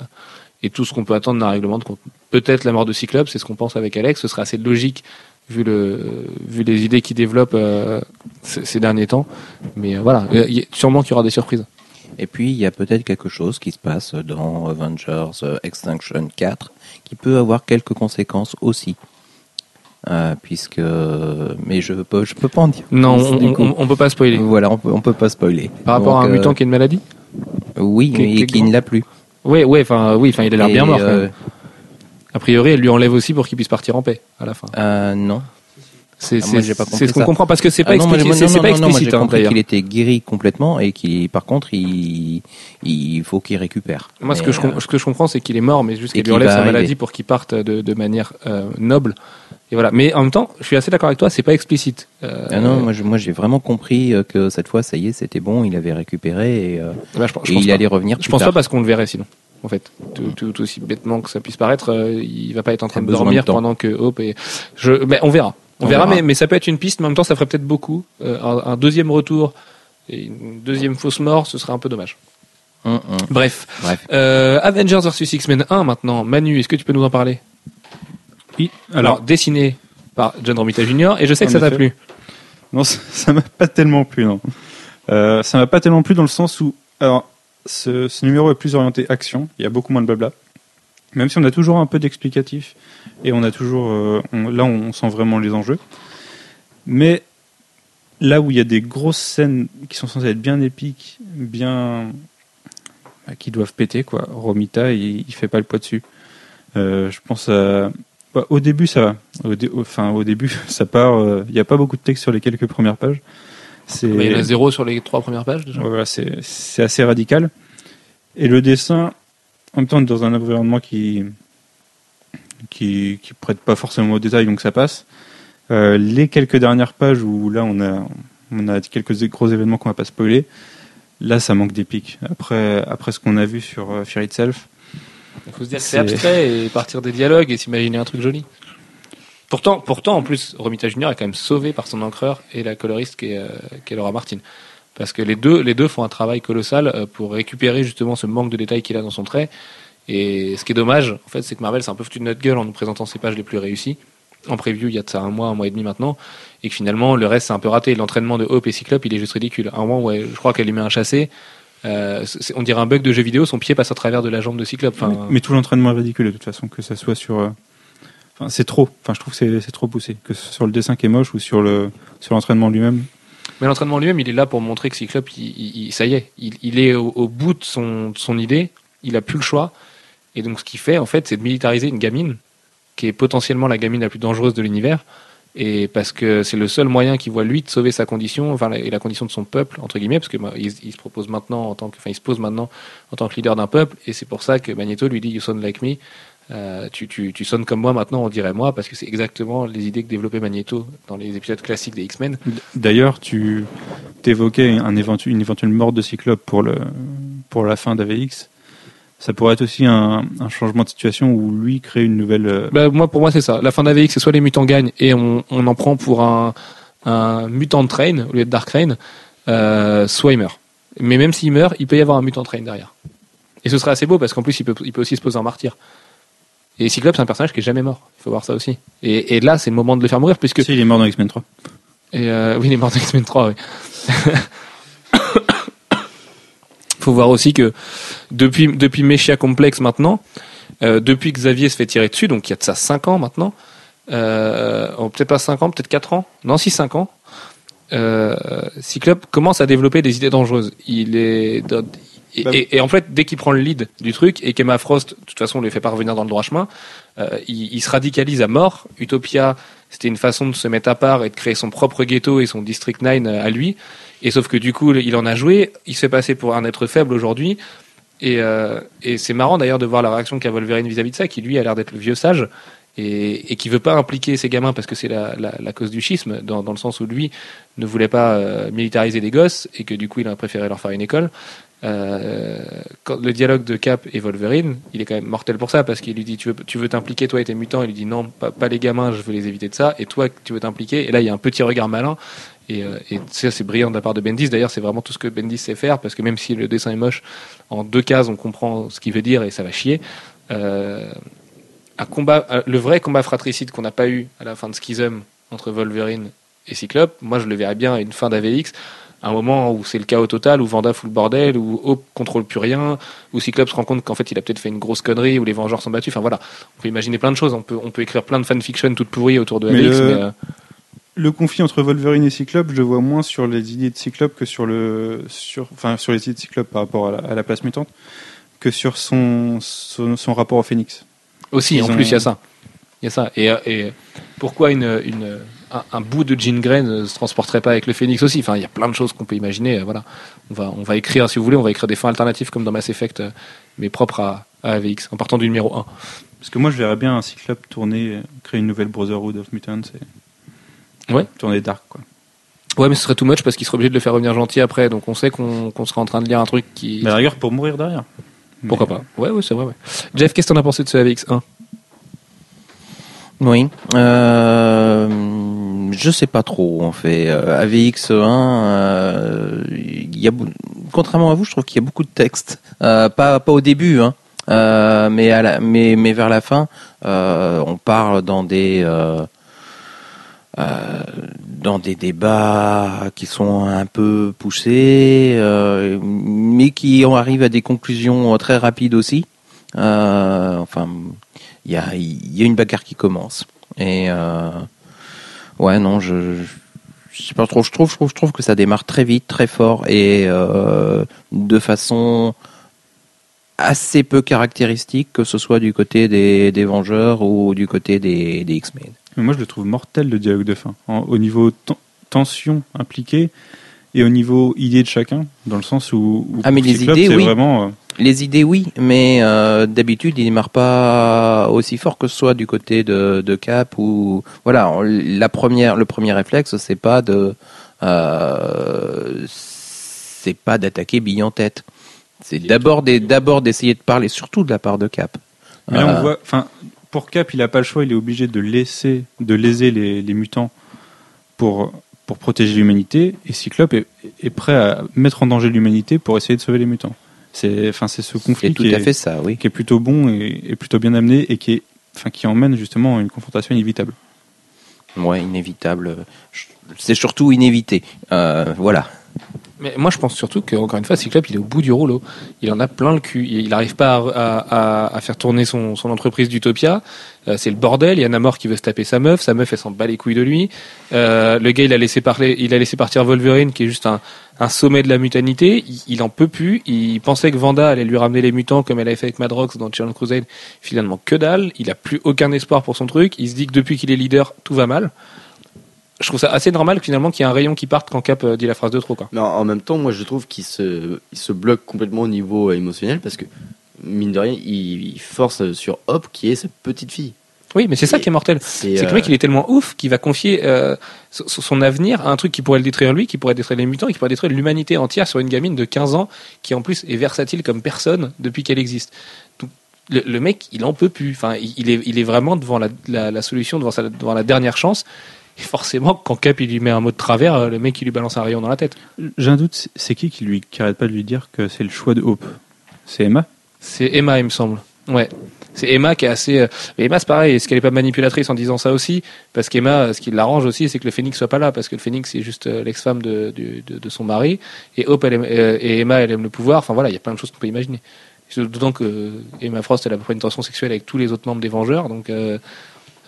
et tout ce qu'on peut attendre d'un règlement de compte. Peut-être la mort de Cyclope, c'est ce qu'on pense avec Alex. Ce serait assez logique vu le vu les idées qu'il développe euh, ces, derniers temps. Mais euh, voilà, sûrement qu'il y aura des surprises. Et puis, il y a peut-être quelque chose qui se passe dans Avengers euh, Extinction 4 qui peut avoir quelques conséquences aussi. Euh, puisque. Mais je peux, je peux pas en dire. Non, on, on, on- peut pas spoiler. Voilà, on peut, on peut pas spoiler. Par rapport à un euh, mutant qui a une maladie Oui, qui- mais qui ne l'a plus. Ouais, ouais, enfin oui, enfin il a l'air bien mort. euh. A priori, elle lui enlève aussi pour qu'il puisse partir en paix à la fin. non. C'est Ah, c'est- ce qu'on comprend parce que c'est pas Ah moi, C'est pas non, non, moi, explicite hein, qu'il était guéri complètement et qu'il, par contre, il, il faut qu'il récupère. Moi, ce que, je, euh, ce que je comprends, c'est qu'il est mort, mais juste qu'il enlève va sa maladie pour qu'il parte de, de manière euh, noble. Et voilà. Mais en même temps, je suis assez d'accord avec toi, c'est pas explicite. Euh, Ah non, moi, je- moi j'ai vraiment compris euh, que cette fois, ça y est, c'était bon, il avait récupéré et, euh, bah, je, pense- je et pense il pas. allait revenir. Je plus pense tard. pas parce qu'on le verrait sinon. En fait, tout, tout- tout aussi bêtement que ça puisse paraître, euh, il va pas être en train de dormir de pendant que Hope et je. Mais on verra. On, On verra, verra. Mais, mais ça peut être une piste. Mais en même temps, ça ferait peut-être beaucoup. Euh, un, un deuxième retour et une deuxième fausse mort, ce serait un peu dommage. Hum, hum. Bref, Bref. euh, Avengers vs X-Men 1 maintenant. Manu, est-ce que tu peux nous en parler? Oui. Alors, Alors, dessiné par John Romita Jr. Et je sais que ça t'a plu. non, ça- ça m'a pas tellement plu, non. Euh, ça m'a pas tellement plu dans le sens où, alors, ce, ce numéro est plus orienté action. Il y a beaucoup moins de blabla. Même si on a toujours un peu d'explicatif et on a toujours, euh, on- là, on sent vraiment les enjeux. Mais là où il y a des grosses scènes qui sont censées être bien épiques, bien, bah, qui doivent péter, quoi. Romita, il, il fait pas le poids dessus. Euh, je pense à, bah, au début, ça va. Au, dé- enfin, au début, ça part. euh, Il n'y a pas beaucoup de texte sur les quelques premières pages. Il y en a zéro sur les trois premières pages déjà. Voilà, c'est c'est assez radical. Et le dessin, en même temps, on est dans un environnement qui qui qui prête pas forcément au détail, donc ça passe. Euh, les quelques dernières pages où là on a on a quelques gros événements qu'on va pas spoiler. Là, ça manque d'épique. Après après ce qu'on a vu sur euh, Fear Itself, Il faut se dire que c'est abstrait et partir des dialogues et s'imaginer un truc joli. Pourtant, pourtant, en plus, Romita Junior est quand même sauvé par son encreur et la coloriste qui est, euh, qui est Laura Martin. Parce que les deux, les deux font un travail colossal euh, pour récupérer justement ce manque de détails qu'il a dans son trait. Et ce qui est dommage, en fait, c'est que Marvel s'est un peu foutu de notre gueule en nous présentant ses pages les plus réussies. En preview, il y a un mois, un mois et demi maintenant. Et que finalement, le reste, c'est un peu raté. L'entraînement de Hope et Cyclope, il est juste ridicule. À un moment, ouais, je crois qu'elle lui met un chassé. Euh, on dirait un bug de jeu vidéo, son pied passe à travers de la jambe de Cyclope. Mais, tout l'entraînement est ridicule de toute façon, que ça soit sur. euh, c'est trop. Je trouve que c'est- trop poussé. Que ce soit sur le dessin qui est moche ou sur le sur l'entraînement lui-même. Mais l'entraînement lui-même, il est là pour montrer que Cyclope, il, il- ça y est, il, est au, bout de son, de son idée, il a plus le choix. Et donc, ce qu'il fait, en fait, c'est de militariser une gamine, qui est potentiellement la gamine la plus dangereuse de l'univers. Et parce que c'est le seul moyen qu'il voit lui de sauver sa condition, enfin, et la condition de son peuple, entre guillemets, parce que il se propose maintenant en tant que, enfin, il se pose maintenant en tant que leader d'un peuple, et c'est pour ça que Magneto lui dit You sound like me. Euh, tu, tu, tu sonnes comme moi maintenant, on dirait moi, parce que c'est exactement les idées que développait Magneto dans les épisodes classiques des X-Men. D'ailleurs, tu t'évoquais un éventu- une éventuelle mort de Cyclope pour le pour la fin d'AVX. Ça pourrait être aussi un, un changement de situation où lui crée une nouvelle. euh, Bah, moi, pour moi, c'est ça. La fin d'AVX, c'est soit les mutants gagnent et on, on en prend pour un, un mutant train au lieu de Dark Train, euh, soit il meurt. Mais même s'il meurt, il peut y avoir un mutant train derrière. Et ce serait assez beau parce qu'en plus, il peut, il peut aussi se poser en martyr. Et Cyclope, c'est un personnage qui est jamais mort. Il faut voir ça aussi. Et, et là, c'est le moment de le faire mourir puisque. Si, il est mort dans X-Men 3. Et euh, oui, il est mort dans X-Men 3, oui. faut voir aussi que depuis, depuis Meshia Complex maintenant, euh, depuis que Xavier se fait tirer dessus, donc il y a de ça 5 ans maintenant, euh, oh, peut-être pas 5 ans, peut-être 4 ans, non, si 5 ans, euh, Cyclope commence à développer des idées dangereuses. Il est. Et, Bah, et- et en fait, dès qu'il prend le lead du truc et qu'Emma Frost, de toute façon, ne le fait pas revenir dans le droit chemin, euh, il, il se radicalise à mort. Utopia, c'était une façon de se mettre à part et de créer son propre ghetto et son District 9 à lui. Et sauf que du coup, il en a joué. Il se fait passer pour un être faible aujourd'hui. Et, euh, et c'est marrant d'ailleurs de voir la réaction qu'a Wolverine vis-à-vis de ça, qui lui a l'air d'être le vieux sage et, et qui veut pas impliquer ses gamins parce que c'est la, la, la cause du schisme, dans, dans le sens où lui ne voulait pas euh, militariser des gosses et que du coup il a préféré leur faire une école. Euh, le dialogue de Cap et Wolverine, il est quand même mortel pour ça parce qu'il lui dit tu veux tu veux t'impliquer toi et tes mutants, il lui dit non pas, les gamins, je veux les éviter de ça. Et toi tu veux t'impliquer? Et là il y a un petit regard malin. Et, euh, et ça c'est brillant de la part de Bendis. D'ailleurs c'est vraiment tout ce que Bendis sait faire parce que même si le dessin est moche en deux cases on comprend ce qu'il veut dire et ça va chier. Euh, le vrai combat fratricide qu'on n'a pas eu à la fin de Schism entre Wolverine et Cyclope moi je le verrais bien à une fin d'AVX un moment où c'est le chaos total, où Vanda fout le bordel, où Hope contrôle plus rien, où Cyclope se rend compte qu'en fait il a peut-être fait une grosse connerie, où les Vengeurs sont battus. Enfin voilà, on peut imaginer plein de choses. On peut, on peut écrire plein de fanfiction toutes pourries autour de Mais AVX, le- mais euh, Le conflit entre Wolverine et Cyclope, je le vois moins sur les idées de Cyclope que sur le sur enfin sur les idées de Cyclope par rapport à la, à la place mutante que sur son son, son rapport au Phénix. aussi, Ils en ont- plus, il y a ça. Il y a ça. Et, euh, et pourquoi une, une, un, un bout de Jean Grey ne se transporterait pas avec le Phoenix aussi Enfin, il y a plein de choses qu'on peut imaginer. euh, Voilà. On va, on va écrire, si vous voulez, on va écrire des fins alternatives comme dans Mass Effect, euh, mais propres à, à AVX, en partant du numéro 1. Parce que moi, je verrais bien un Cyclope tourner, créer une nouvelle Brotherhood of Mutants et Ouais. tourner dark quoi. Ouais, mais ce serait too much parce qu'il serait obligé de le faire revenir gentil après. Donc on sait qu'on qu'on sera en train de lire un truc qui. Mais rigueur pour mourir derrière. Pourquoi Mais- pas? Ouais, ouais, c'est vrai. Ouais. Jeff, qu'est-ce que t'en as pensé de ce AVX1 Oui. Euh, je sais pas trop en fait. Euh, AVX1, euh, il y a, contrairement à vous, je trouve qu'il y a beaucoup de textes. Euh, pas pas au début, hein. Mais, à la, mais mais vers la fin, on parle dans des dans des débats qui sont un peu poussés, mais qui en arrivent à des conclusions très rapides aussi. Enfin, il y a, y a une bagarre qui commence. Et ouais, non, je, je, sais pas trop. Je trouve, je trouve, je trouve que ça démarre très vite, très fort et euh, de façon assez peu caractéristique, que ce soit du côté des, des Vengeurs ou du côté des, des X-Men. Moi, je le trouve mortel le dialogue de fin. En- au niveau ten- tension impliquée et au niveau idée de chacun, dans le sens où, où Ah, mais les idées, c'est oui. vraiment. euh, Les idées, oui, mais euh, d'habitude, il démarre pas aussi fort que ce soit du côté de, de Cap ou voilà. on- La première, le premier réflexe, c'est pas de, euh, c'est pas d'attaquer bille en tête. C'est d'abord des- d'abord d'essayer de parler, surtout de la part de Cap. Mais là, Euh, on voit, enfin, pour Cap, il a pas le choix, il est obligé de laisser, de léser les, les mutants pour, pour protéger l'humanité, et Cyclope est, est prêt à mettre en danger l'humanité pour essayer de sauver les mutants. C'est, enfin, c'est ce conflit tout qui, à est, fait ça, oui. qui est plutôt bon et, et plutôt bien amené et qui est, enfin, qui emmène justement à une confrontation inévitable. Ouais, inévitable. C'est surtout inévité. Euh, voilà. Mais moi, je pense surtout que, encore une fois, Cyclope, il est au bout du rouleau. Il en a plein le cul. Il n'arrive pas à, à- faire tourner son, son entreprise d'Utopia. Euh, c'est le bordel. Il y a Namor qui veut se taper sa meuf. Sa meuf, elle s'en bat les couilles de lui. Euh, le gars, il a laissé parler, il a laissé partir Wolverine, qui est juste un, un sommet de la mutanité. Il, en peut plus. Il pensait que Vanda allait lui ramener les mutants comme elle avait fait avec Madrox dans Challenge Crusade. Finalement, que dalle. Il a plus aucun espoir pour son truc. Il se dit que depuis qu'il est leader, tout va mal. Je trouve ça assez normal finalement qu'il y ait un rayon qui parte quand Cap euh, dit la phrase de trop. Mais en, même temps, moi je trouve qu'il se, il se bloque complètement au niveau euh, émotionnel parce que, mine de rien, il, il force sur Hop qui est sa petite fille. Oui, mais c'est ça qui est mortel. C'est que le mec, il est tellement ouf qu'il va confier euh, son son avenir à un truc qui pourrait le détruire lui, qui pourrait détruire les mutants, qui pourrait détruire l'humanité entière sur une gamine de 15 ans qui en plus est versatile comme personne depuis qu'elle existe. Donc, le, le mec, il en peut plus. Enfin, il est, il est vraiment devant la, la, la solution, devant, sa, devant la dernière chance. Et forcément, quand Cap il lui met un mot de travers, euh, le mec il lui balance un rayon dans la tête. J'ai un doute, c'est- c'est qui qui lui, qui arrête pas de lui dire que c'est le choix de Hope? C'est Emma? C'est Emma, il me semble. Ouais. C'est Emma qui est assez. euh, Emma, c'est pareil. Est-ce qu'elle est pas manipulatrice en disant ça aussi? Parce qu'Emma, ce qui l'arrange aussi, c'est que le Phénix soit pas là. Parce que le Phénix, c'est juste euh, l'ex-femme de, de, son mari. Et elle euh, et Emma, elle aime le pouvoir. Enfin voilà, il y a plein de choses qu'on peut imaginer. D'autant que Emma Frost, elle a une tension sexuelle avec tous les autres membres des Vengeurs. Donc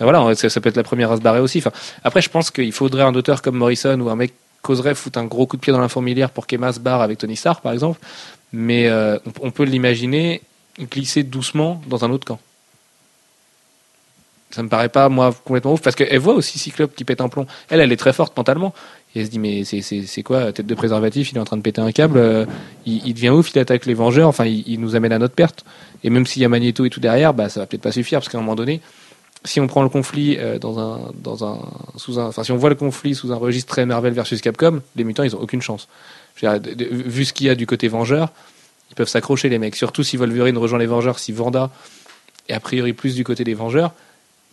voilà, ça, peut être la première à se barrer aussi. Enfin, après, je pense qu'il faudrait un auteur comme Morrison ou un mec qui oserait foutre un gros coup de pied dans la fourmilière pour qu'Emma se barre avec Tony Stark, par exemple. Mais on peut l'imaginer glisser doucement dans un autre camp. Ça me paraît pas, moi, complètement ouf, parce qu'elle voit aussi Cyclope qui pète un plomb. Elle, elle est très forte mentalement. Et elle se dit, mais c'est- quoi, tête de préservatif, il est en train de péter un câble, euh, il, devient ouf, il attaque les Vengeurs, enfin, il, nous amène à notre perte. Et même s'il y a Magneto et tout derrière, bah, ça va peut-être pas suffire, parce qu'à un moment donné, si on prend le conflit euh, dans un, dans un, sous un, si on voit le conflit sous un registre très Marvel versus Capcom, les mutants, ils ont aucune chance. Vu ce qu'il y a du côté Vengeur, ils peuvent s'accrocher, les mecs. Surtout si Wolverine rejoint les Vengeurs, si Vanda est a priori plus du côté des Vengeurs,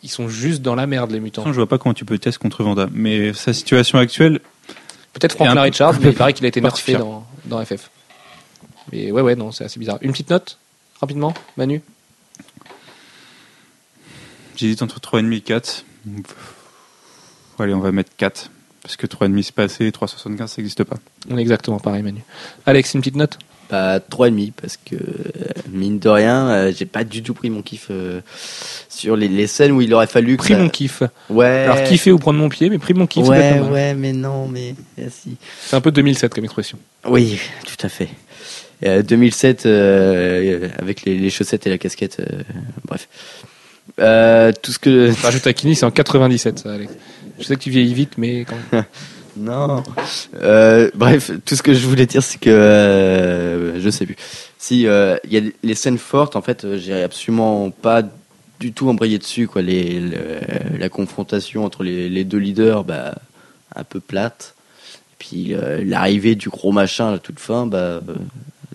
ils sont juste dans la merde, les mutants. Je vois pas comment tu peux tester contre Vanda. Mais sa situation actuelle, Peut-être Franklin un mais il paraît qu'il a été nerfé dans, dans FF. Mais ouais, ouais, non, c'est assez bizarre. Une petite note, rapidement, Manu? J'hésite entre 3,5 et 4. Allez, on va mettre 4. Parce que 3,5 c'est pas assez, et 3,75 ça n'existe pas. On est exactement pareil, Manu. Alex, une petite note? Bah, 3,5 parce que, euh, mine de rien, euh, j'ai pas du tout pris mon kiff euh, sur les, les scènes où il aurait fallu que. Pris ça- mon kiff. Ouais. Alors, kiffer ou prendre mon pied, mais pris mon kiff, Ouais, ouais, mais non, mais. si. C'est un peu 2007 comme expression. Oui, tout à fait. Euh, 2007, euh, avec les, les chaussettes et la casquette, euh, bref. Tout ce que. Rajoute à Kini, c'est en 97, ça, Alex. Je sais que tu vieillis vite, mais quand même. Non. Euh, bref, tout ce que je voulais dire, c'est que euh, je sais plus. Si euh, il y a les scènes fortes, en fait, j'ai absolument pas du tout embrayé dessus. Quoi, les, le- la confrontation entre les, les deux leaders, bah, un peu plate. Puis euh, l'arrivée du gros machin à la toute fin, bah,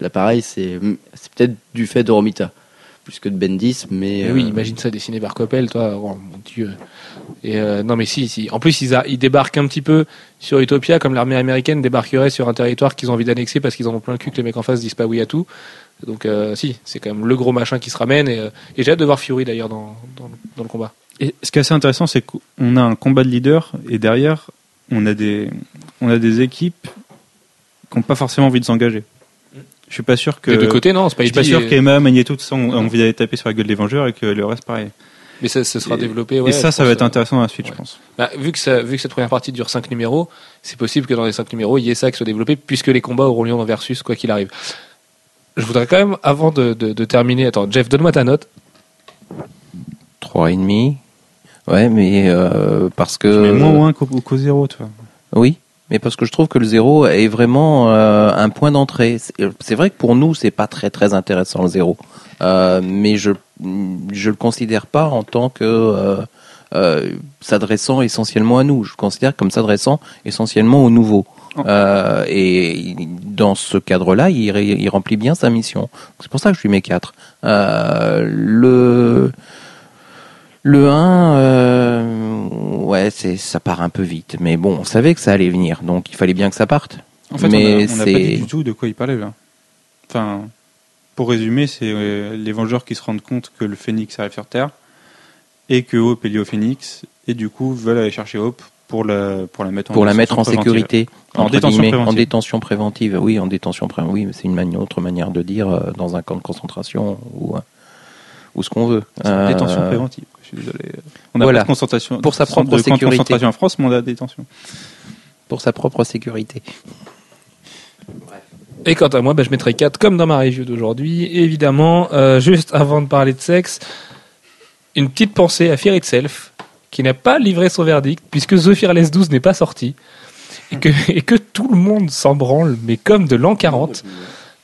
là pareil, c'est c'est peut-être du fait de Romita plus que de Bendis, mais Mais oui, imagine ça dessiné par Coppel, toi. Oh mon dieu. Et euh, non, mais si, si. En plus, ils, a- ils débarquent un petit peu sur Utopia, comme l'armée américaine débarquerait sur un territoire qu'ils ont envie d'annexer parce qu'ils en ont plein le cul que les mecs en face disent pas oui à tout. Donc, euh, si, c'est quand même le gros machin qui se ramène. Et, euh, et j'ai hâte de voir Fury d'ailleurs dans, dans, dans le combat. Et ce qui est assez intéressant, c'est qu'on a un combat de leader et derrière, on a des, on a des équipes qui n'ont pas forcément envie de s'engager. Je suis pas sûr que. Des deux côtés, non, c'est pas je suis pas sûr et- qu'Emma, Magneto, tout ça, ont envie d'aller taper sur la gueule des Vengeurs et que le reste pareil. Mais ça, ça sera Et- développé. Ouais, et ça, je ça va être intéressant dans la suite, ouais. je pense. Bah, vu, que ça, vu que cette première partie dure 5 numéros, c'est possible que dans les 5 numéros, il y ait ça qui soit développé, puisque les combats auront lieu dans Versus, quoi qu'il arrive. Je voudrais quand même, avant de, de, de terminer, attends, Jeff, donne-moi ta note. Trois et demi. Ouais, mais euh, parce que. Mais moins moins qu'au qu'au zéro, toi? Oui, mais parce que je trouve que le zéro est vraiment euh, un point d'entrée. C'est vrai que pour nous, c'est pas très très intéressant le zéro, Euh, mais je je le considère pas en tant que euh, s'adressant essentiellement à nous. Je le considère comme s'adressant essentiellement aux nouveaux. Euh, et dans ce cadre-là, il remplit bien sa mission. C'est pour ça que je lui mets 4. Euh, le le 1, euh, ouais, c'est ça part un peu vite. Mais bon, on savait que ça allait venir, donc il fallait bien que ça parte. En fait, Mais on n'a pas dit du tout de quoi il parlait là. Enfin, pour résumer, c'est euh, les Vengeurs qui se rendent compte que le Phénix arrive sur Terre et que Hope est lié au Phénix et du coup veulent aller chercher Hope pour la pour la mettre en pour la mettre en sécurité. En détention préventive. En détention préventive. Oui, en détention préventive. Oui, mais c'est une mani- autre manière de dire euh, dans un camp de concentration ou, ou ce qu'on veut. Euh, détention préventive. Je suis désolé. On n'a voilà. pas de concentration Pour sa propre de sécurité. concentration en France, mais on a détention. Pour sa propre sécurité. Et quant à moi, bah, je mettrai 4 comme dans ma review d'aujourd'hui. Évidemment, euh, juste avant de parler de sexe, une petite pensée à Fear Itself, qui n'a pas livré son verdict, puisque The Fearless 12 n'est pas sorti, et que, et que tout le monde s'en branle, mais comme de l'an 40.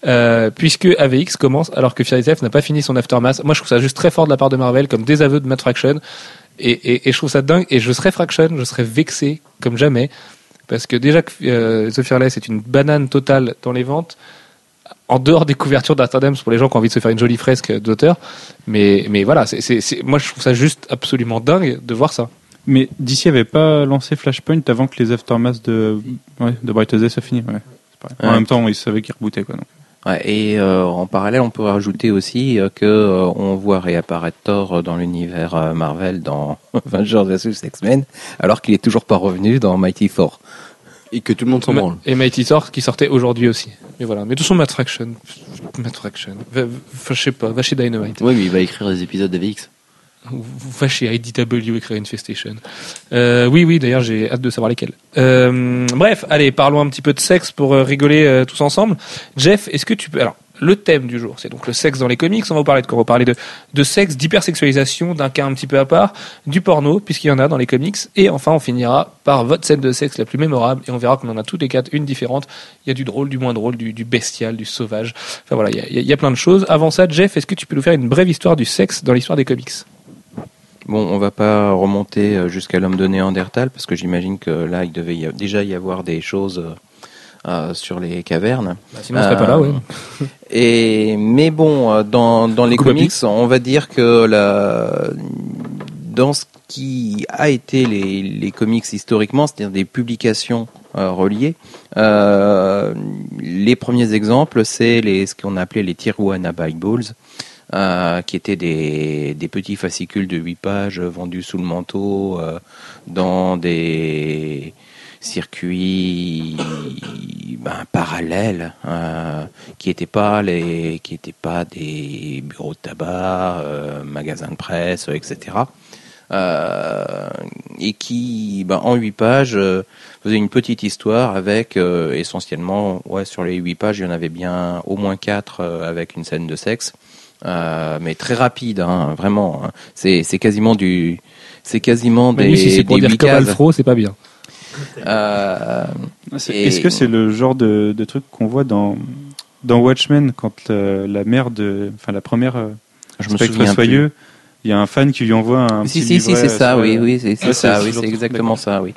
Euh, puisque AVX commence alors que Fear Itself n'a pas fini son Aftermath. Moi, je trouve ça juste très fort de la part de Marvel comme désaveu de Matt Fraction. Et, et, et je trouve ça dingue. Et je serais Fraction, je serais vexé comme jamais. Parce que déjà que euh, The Fearless est une banane totale dans les ventes, en dehors des couvertures d'Amsterdam pour les gens qui ont envie de se faire une jolie fresque d'auteur. Mais, mais voilà, c'est, c'est, c'est- moi je trouve ça juste absolument dingue de voir ça. Mais DC avait pas lancé Flashpoint avant que les aftermaths de ouais, de Brightest Day soient finis. Ouais. c'est pareil. En même temps, ils savaient qu'ils rebootaient quoi. Donc. Ouais, et euh, en parallèle, on peut rajouter aussi euh, que euh, on voit réapparaître Thor dans l'univers euh, Marvel dans Avengers vs X-Men, alors qu'il est toujours pas revenu dans Mighty Thor. Et que tout le monde s'en branle. Et Mighty Thor qui sortait aujourd'hui aussi. Mais voilà, mais tout son Matt Fraction. Matt Fraction. Va, va- je sais pas, va chez Dynamite. Oui, mais il va écrire les épisodes d'AVX. Va chez IDW écrire Infestation. Euh, oui, oui, d'ailleurs, j'ai hâte de savoir lesquels. Euh, bref, allez, parlons un petit peu de sexe pour euh, rigoler euh, tous ensemble. Jeff, est-ce que tu peux... Alors, le thème du jour, c'est donc le sexe dans les comics. On va vous parler de quoi? On va parler de, de sexe, d'hypersexualisation, d'un cas un petit peu à part, du porno, puisqu'il y en a dans les comics. Et enfin, on finira par votre scène de sexe la plus mémorable. Et on verra qu'on en a toutes les quatre une différente. Il y a du drôle, du moins drôle, du, bestial, du sauvage. Enfin voilà, il y a plein de choses. Avant ça, Jeff, est-ce que tu peux nous faire une brève histoire du sexe dans l'histoire des comics? Bon, on va pas remonter euh, jusqu'à l'homme de Néandertal parce que j'imagine que là, il devait y a- déjà y avoir des choses euh, euh, sur les cavernes. Sinon, on serait pas là, ouais. Et mais bon, dans dans les comics, on va dire que la dans ce qui a été les les comics historiquement, c'est-à-dire des publications euh, reliées, les premiers exemples, c'est les ce qu'on appelait les Tijuana Bibles. Euh, qui étaient des, petits fascicules de 8 pages vendus sous le manteau euh, dans des circuits ben, parallèles euh, qui n'étaient pas les qui étaient pas des bureaux de tabac, magasins de presse, etc. Et qui, ben, en huit pages, euh, faisait une petite histoire avec essentiellement, ouais, sur les huit pages, il y en avait bien au moins quatre avec une scène de sexe, euh, mais très rapide, hein, vraiment. hein. C'est c'est quasiment du, c'est quasiment Même des, si c'est pour dire comme. Alfro, c'est pas bien. Euh, C'est- Et- Est-ce que c'est le genre de, de truc qu'on voit dans dans Watchmen quand euh, la mère de, enfin la première je me Spectre souviens plus. soyeux, il y a un fan qui lui envoie un Si, petit si, si, c'est ça, oui, oui, c'est Ah, ça, oui, c'est exactement ça, oui.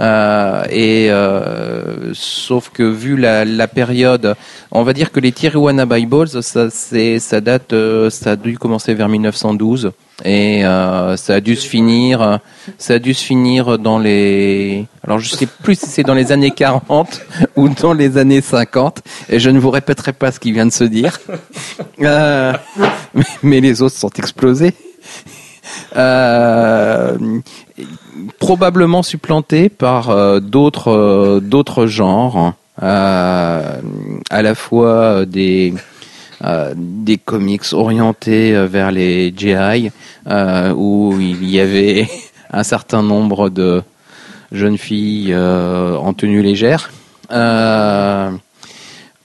Euh, et euh, sauf que vu la, la période, on va dire que les Tijuana Bibles, ça, ça date, euh, ça a dû commencer vers 1912 et euh, ça a dû se finir, ça a dû se finir dans les, alors je sais plus si c'est dans les années 40 ou dans les années 50 et je ne vous répéterai pas ce qui vient de se dire, Euh, mais les autres sont explosés. Euh, probablement supplanté par euh, d'autres euh, d'autres genres, euh, à la fois des des comics orientés vers les GI, où il y avait un certain nombre de jeunes filles en tenue légère,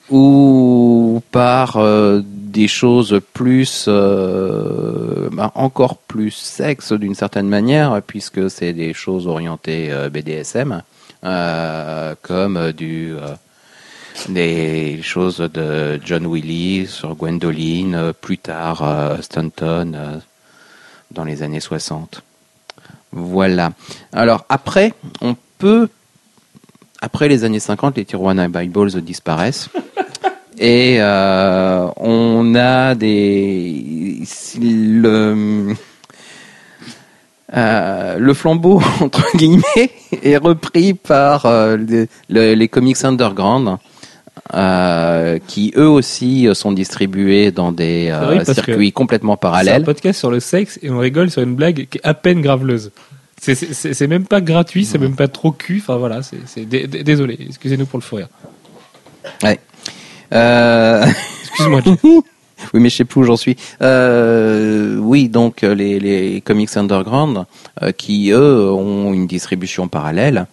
ou par des choses plus, euh, bah, encore plus sexe d'une certaine manière, puisque c'est des choses orientées euh, BDSM. euh, comme du des choses de John Willis sur Gwendoline, plus tard Stanton dans les années 60. Voilà. Alors après, on peut après les années 50, les Tijuana Bibles disparaissent. Et euh, on a des le euh, le flambeau entre guillemets est repris par euh, les, le- les comics underground euh, qui eux aussi sont distribués dans des euh, circuits complètement C'est un parallèles. podcast sur le sexe et on rigole sur une blague qui est à peine graveleuse. C'est- même pas gratuit, c'est même pas trop cul. Enfin voilà, c'est c'est- dé- dé- désolé, excusez-nous pour le fou rire. Euh, Excuse-moi. Oui, mais je sais plus où j'en suis. Euh, oui, donc euh, les, les comics underground euh, qui eux ont une distribution parallèle,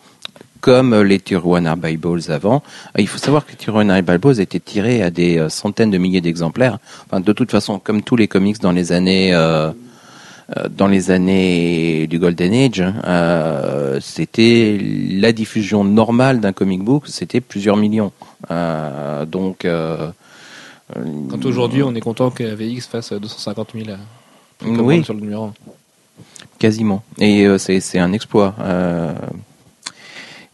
comme les Tijuana Bibles avant. Il faut savoir que les Tijuana Bibles étaient tirés à des centaines de milliers d'exemplaires. Enfin, de toute façon, comme tous les comics dans les années dans les années du Golden Age, euh, c'était la diffusion normale d'un comic book, c'était plusieurs millions. Euh, donc euh, Quand aujourd'hui on est content que VX fasse 250 000 euh, commandes Oui. sur le numéro 1. Quasiment. Et euh, c'est un exploit. Euh,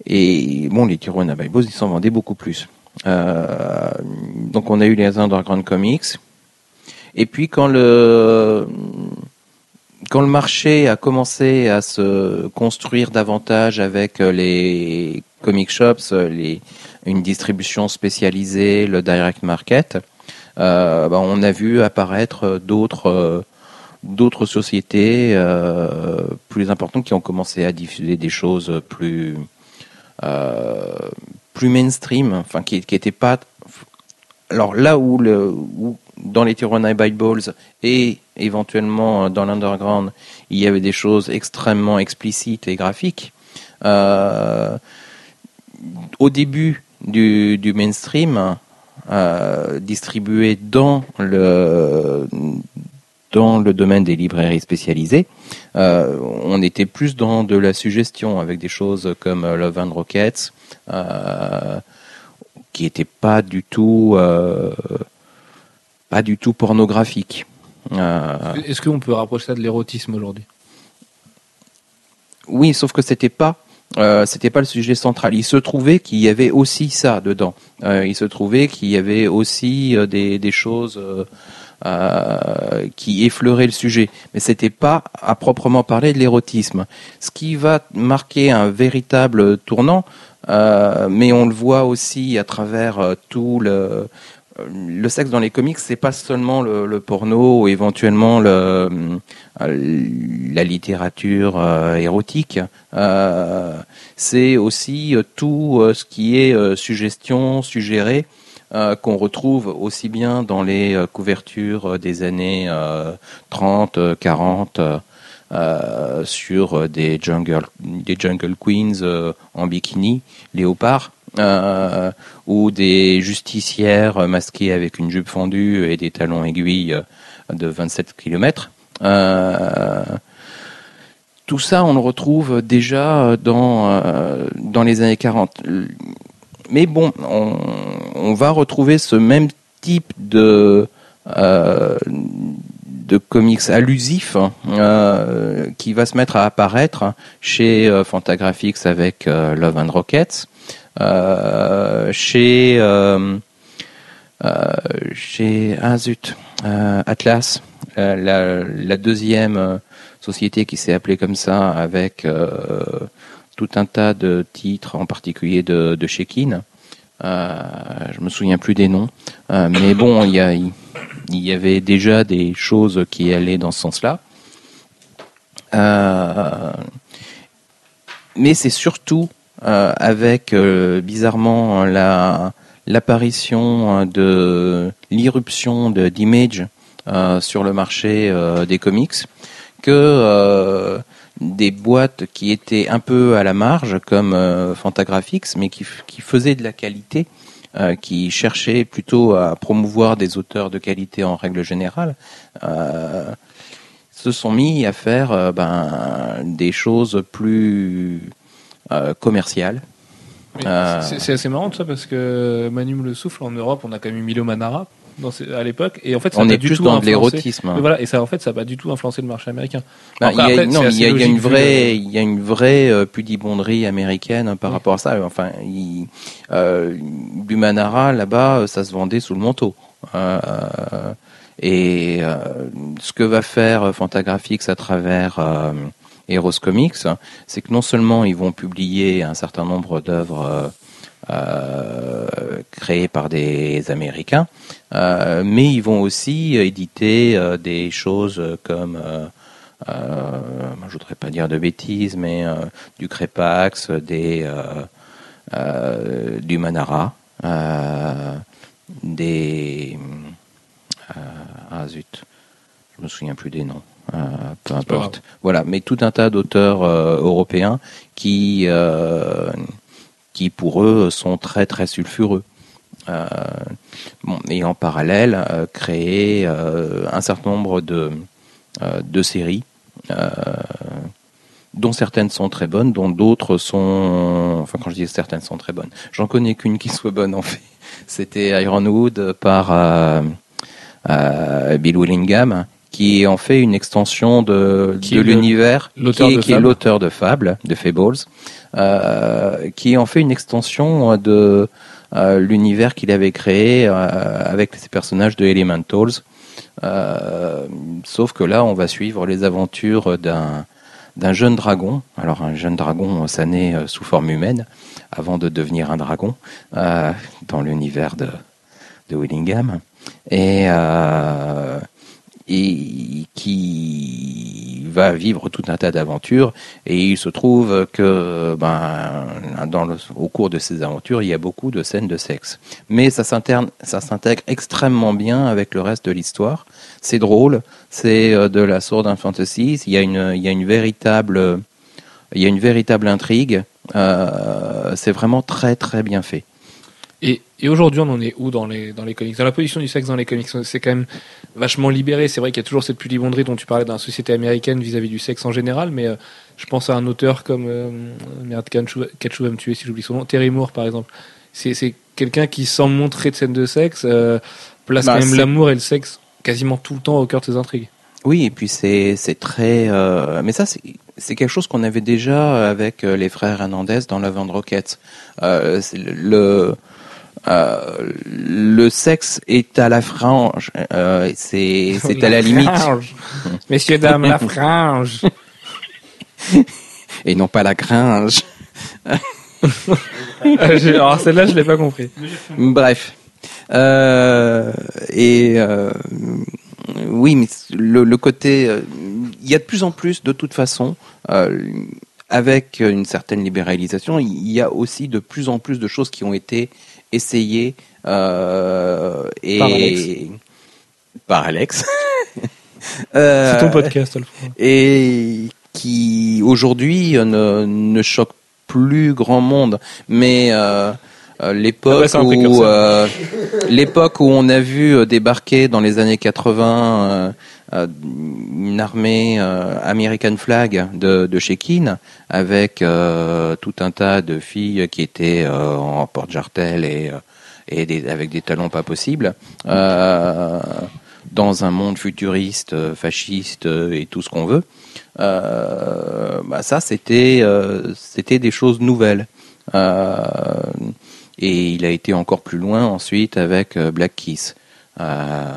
et bon, les Tijuana Bibles, ils s'en vendaient beaucoup plus. Euh, donc on a eu les Underground Comics. Et puis quand le quand le marché a commencé à se construire davantage avec euh, les comic shops, euh, les, une distribution spécialisée, le direct market, euh, bah, on a vu apparaître d'autres d'autres sociétés plus importantes qui ont commencé à diffuser des choses plus plus mainstream, enfin qui qui étaient pas alors là où le où dans les Tijuana Bibles et éventuellement dans l'underground il y avait des choses extrêmement explicites et graphiques. Euh, au début du, du mainstream euh, distribué dans le dans le domaine des librairies spécialisées, euh, on était plus dans de la suggestion avec des choses comme euh, Love and Rockets, euh, qui n'étaient pas du tout euh, pas du tout pornographiques. Euh, Est-ce qu'on peut rapprocher ça de l'érotisme aujourd'hui? Oui, sauf que c'était pas euh, c'était pas le sujet central. Il se trouvait qu'il y avait aussi ça dedans. Euh, il se trouvait qu'il y avait aussi des, des choses euh, qui effleuraient le sujet, mais c'était pas à proprement parler de l'érotisme. Ce qui va marquer un véritable tournant, mais on le voit aussi à travers tout le le sexe dans les comics, c'est pas seulement le, porno ou éventuellement le, euh, la littérature euh, érotique. Euh, c'est aussi euh, tout euh, ce qui est euh, suggestion, suggéré, euh, qu'on retrouve aussi bien dans les euh, couvertures euh, des années euh, 30, euh, 40. euh, euh, sur euh, des jungle, des jungle queens euh, en bikini, léopard, euh, ou des justicières masquées avec une jupe fendue et des talons aiguilles euh, de 27 km. Euh, tout ça, on le retrouve déjà dans, les années 40. Mais bon, on, va retrouver ce même type de, comics allusifs euh, qui va se mettre à apparaître chez Fantagraphics avec Love and Rockets, chez euh, euh, chez ah euh, Atlas, euh, la, deuxième euh, société qui s'est appelée comme ça avec euh, tout un tas de titres, en particulier de, de Shekin. Euh, je me souviens plus des noms, Euh, mais bon, il y, avait déjà des choses qui allaient dans ce sens-là. Euh, mais c'est surtout euh, avec euh, bizarrement la l'apparition euh, de l'irruption de d'Image euh, sur le marché euh, des comics que euh, des boîtes qui étaient un peu à la marge comme euh, Fantagraphics mais qui, qui faisaient de la qualité euh, qui cherchaient plutôt à promouvoir des auteurs de qualité en règle générale euh, se sont mis à faire euh, ben, des choses plus euh, commerciales Mais Euh, c'est- assez marrant tout ça parce que Manu me le souffle en Europe, on a quand même eu Milo Manara dans ces- à l'époque et en fait ça on est du plus tout dans de l'érotisme. Voilà et ça en fait ça a pas du tout influencé le marché américain. Bah, Après, il y a, après, non, mais il y a, assez il y a une vraie, il y a une vraie euh, pudibonderie américaine hein, par Oui. rapport à ça. Enfin, il, euh, du Manara là-bas, euh, ça se vendait sous le manteau. Euh, et euh, ce que va faire Fantagraphics à travers Eros Comics, c'est que non seulement ils vont publier un certain nombre d'œuvres euh, euh, créées par des Américains, euh, mais ils vont aussi éditer des choses comme euh, je voudrais pas dire de bêtises, mais du Crépax, des, du Manara, des. ah zut, je me souviens plus des noms. Euh, peu importe. Voilà, mais tout un tas d'auteurs euh, européens qui, euh, qui pour eux sont très très sulfureux. Bon, et en parallèle, créer un certain nombre de, de séries, dont certaines sont très bonnes, dont d'autres sont... Enfin, quand je dis certaines sont très bonnes, j'en connais qu'une qui soit bonne en fait. C'était Ironwood par euh, euh, Bill Willingham, qui en fait une extension de, l'univers, qui, est- qui l'auteur de Fable, de Fables, euh, qui en fait une extension de euh, l'univers qu'il avait créé euh, avec ces personnages de Elementals. Euh, sauf que là, on va suivre les aventures d'un d'un jeune dragon. Alors un jeune dragon, ça naît euh, sous forme humaine avant de devenir un dragon euh, dans l'univers de, de Willingham. Et, euh, et qui va vivre tout un tas d'aventures. Et il se trouve que, ben, au cours de ces aventures, il y a beaucoup de scènes de sexe. Mais ça s'intègre extrêmement bien avec le reste de l'histoire. C'est drôle, c'est euh, de la and Fantasy. Il y a une, il y a une véritable, il y a une véritable intrigue. Euh, c'est vraiment très très bien fait. Et, et aujourd'hui, on en est où dans les, dans les comics? Dans la position du sexe dans les comics, c'est quand même vachement libéré. C'est vrai qu'il y a toujours cette pudibonderie dont tu parlais dans la société américaine vis-à-vis du sexe en général, mais euh, je pense à un auteur comme euh, merde, Kanchou va me tuer si j'oublie son nom, Terry Moore par exemple. C'est quelqu'un qui, sans montrer de scène de sexe, euh, place Bah, quand même l'amour et le sexe quasiment tout le temps au cœur de ses intrigues. Oui, et puis c'est très. euh, mais ça, c'est c'est quelque chose qu'on avait déjà avec les frères Hernandez dans Love and Rockets. Euh, le euh, le sexe est à la frange. Euh, c'est c'est à la limite frange. Messieurs, dames, la frange. et non pas la gringe. Euh, Alors celle-là, je l'ai pas compris. Bref. Euh, et euh, oui, mais le, le côté, euh, il y a de plus en plus, de toute façon, avec une certaine libéralisation, il y a aussi de plus en plus de choses qui ont été essayées euh, et Par Alex. par Alex. C'est Euh, ton podcast, Alfred. et qui aujourd'hui euh, ne, ne choque plus grand monde. Mais euh, euh, l'époque où euh, l'époque où on a vu euh, débarquer dans les années 80 euh, euh, une armée euh, American Flag de, de Keane avec euh, tout un tas de filles qui étaient euh, en porte-jartel et, euh, avec des talons pas possibles. Euh, dans un monde futuriste, euh, fasciste euh, et tout ce qu'on veut, euh, bah ça c'était euh, c'était des choses nouvelles. Euh, et il a été encore plus loin ensuite avec euh, Black Kiss, euh,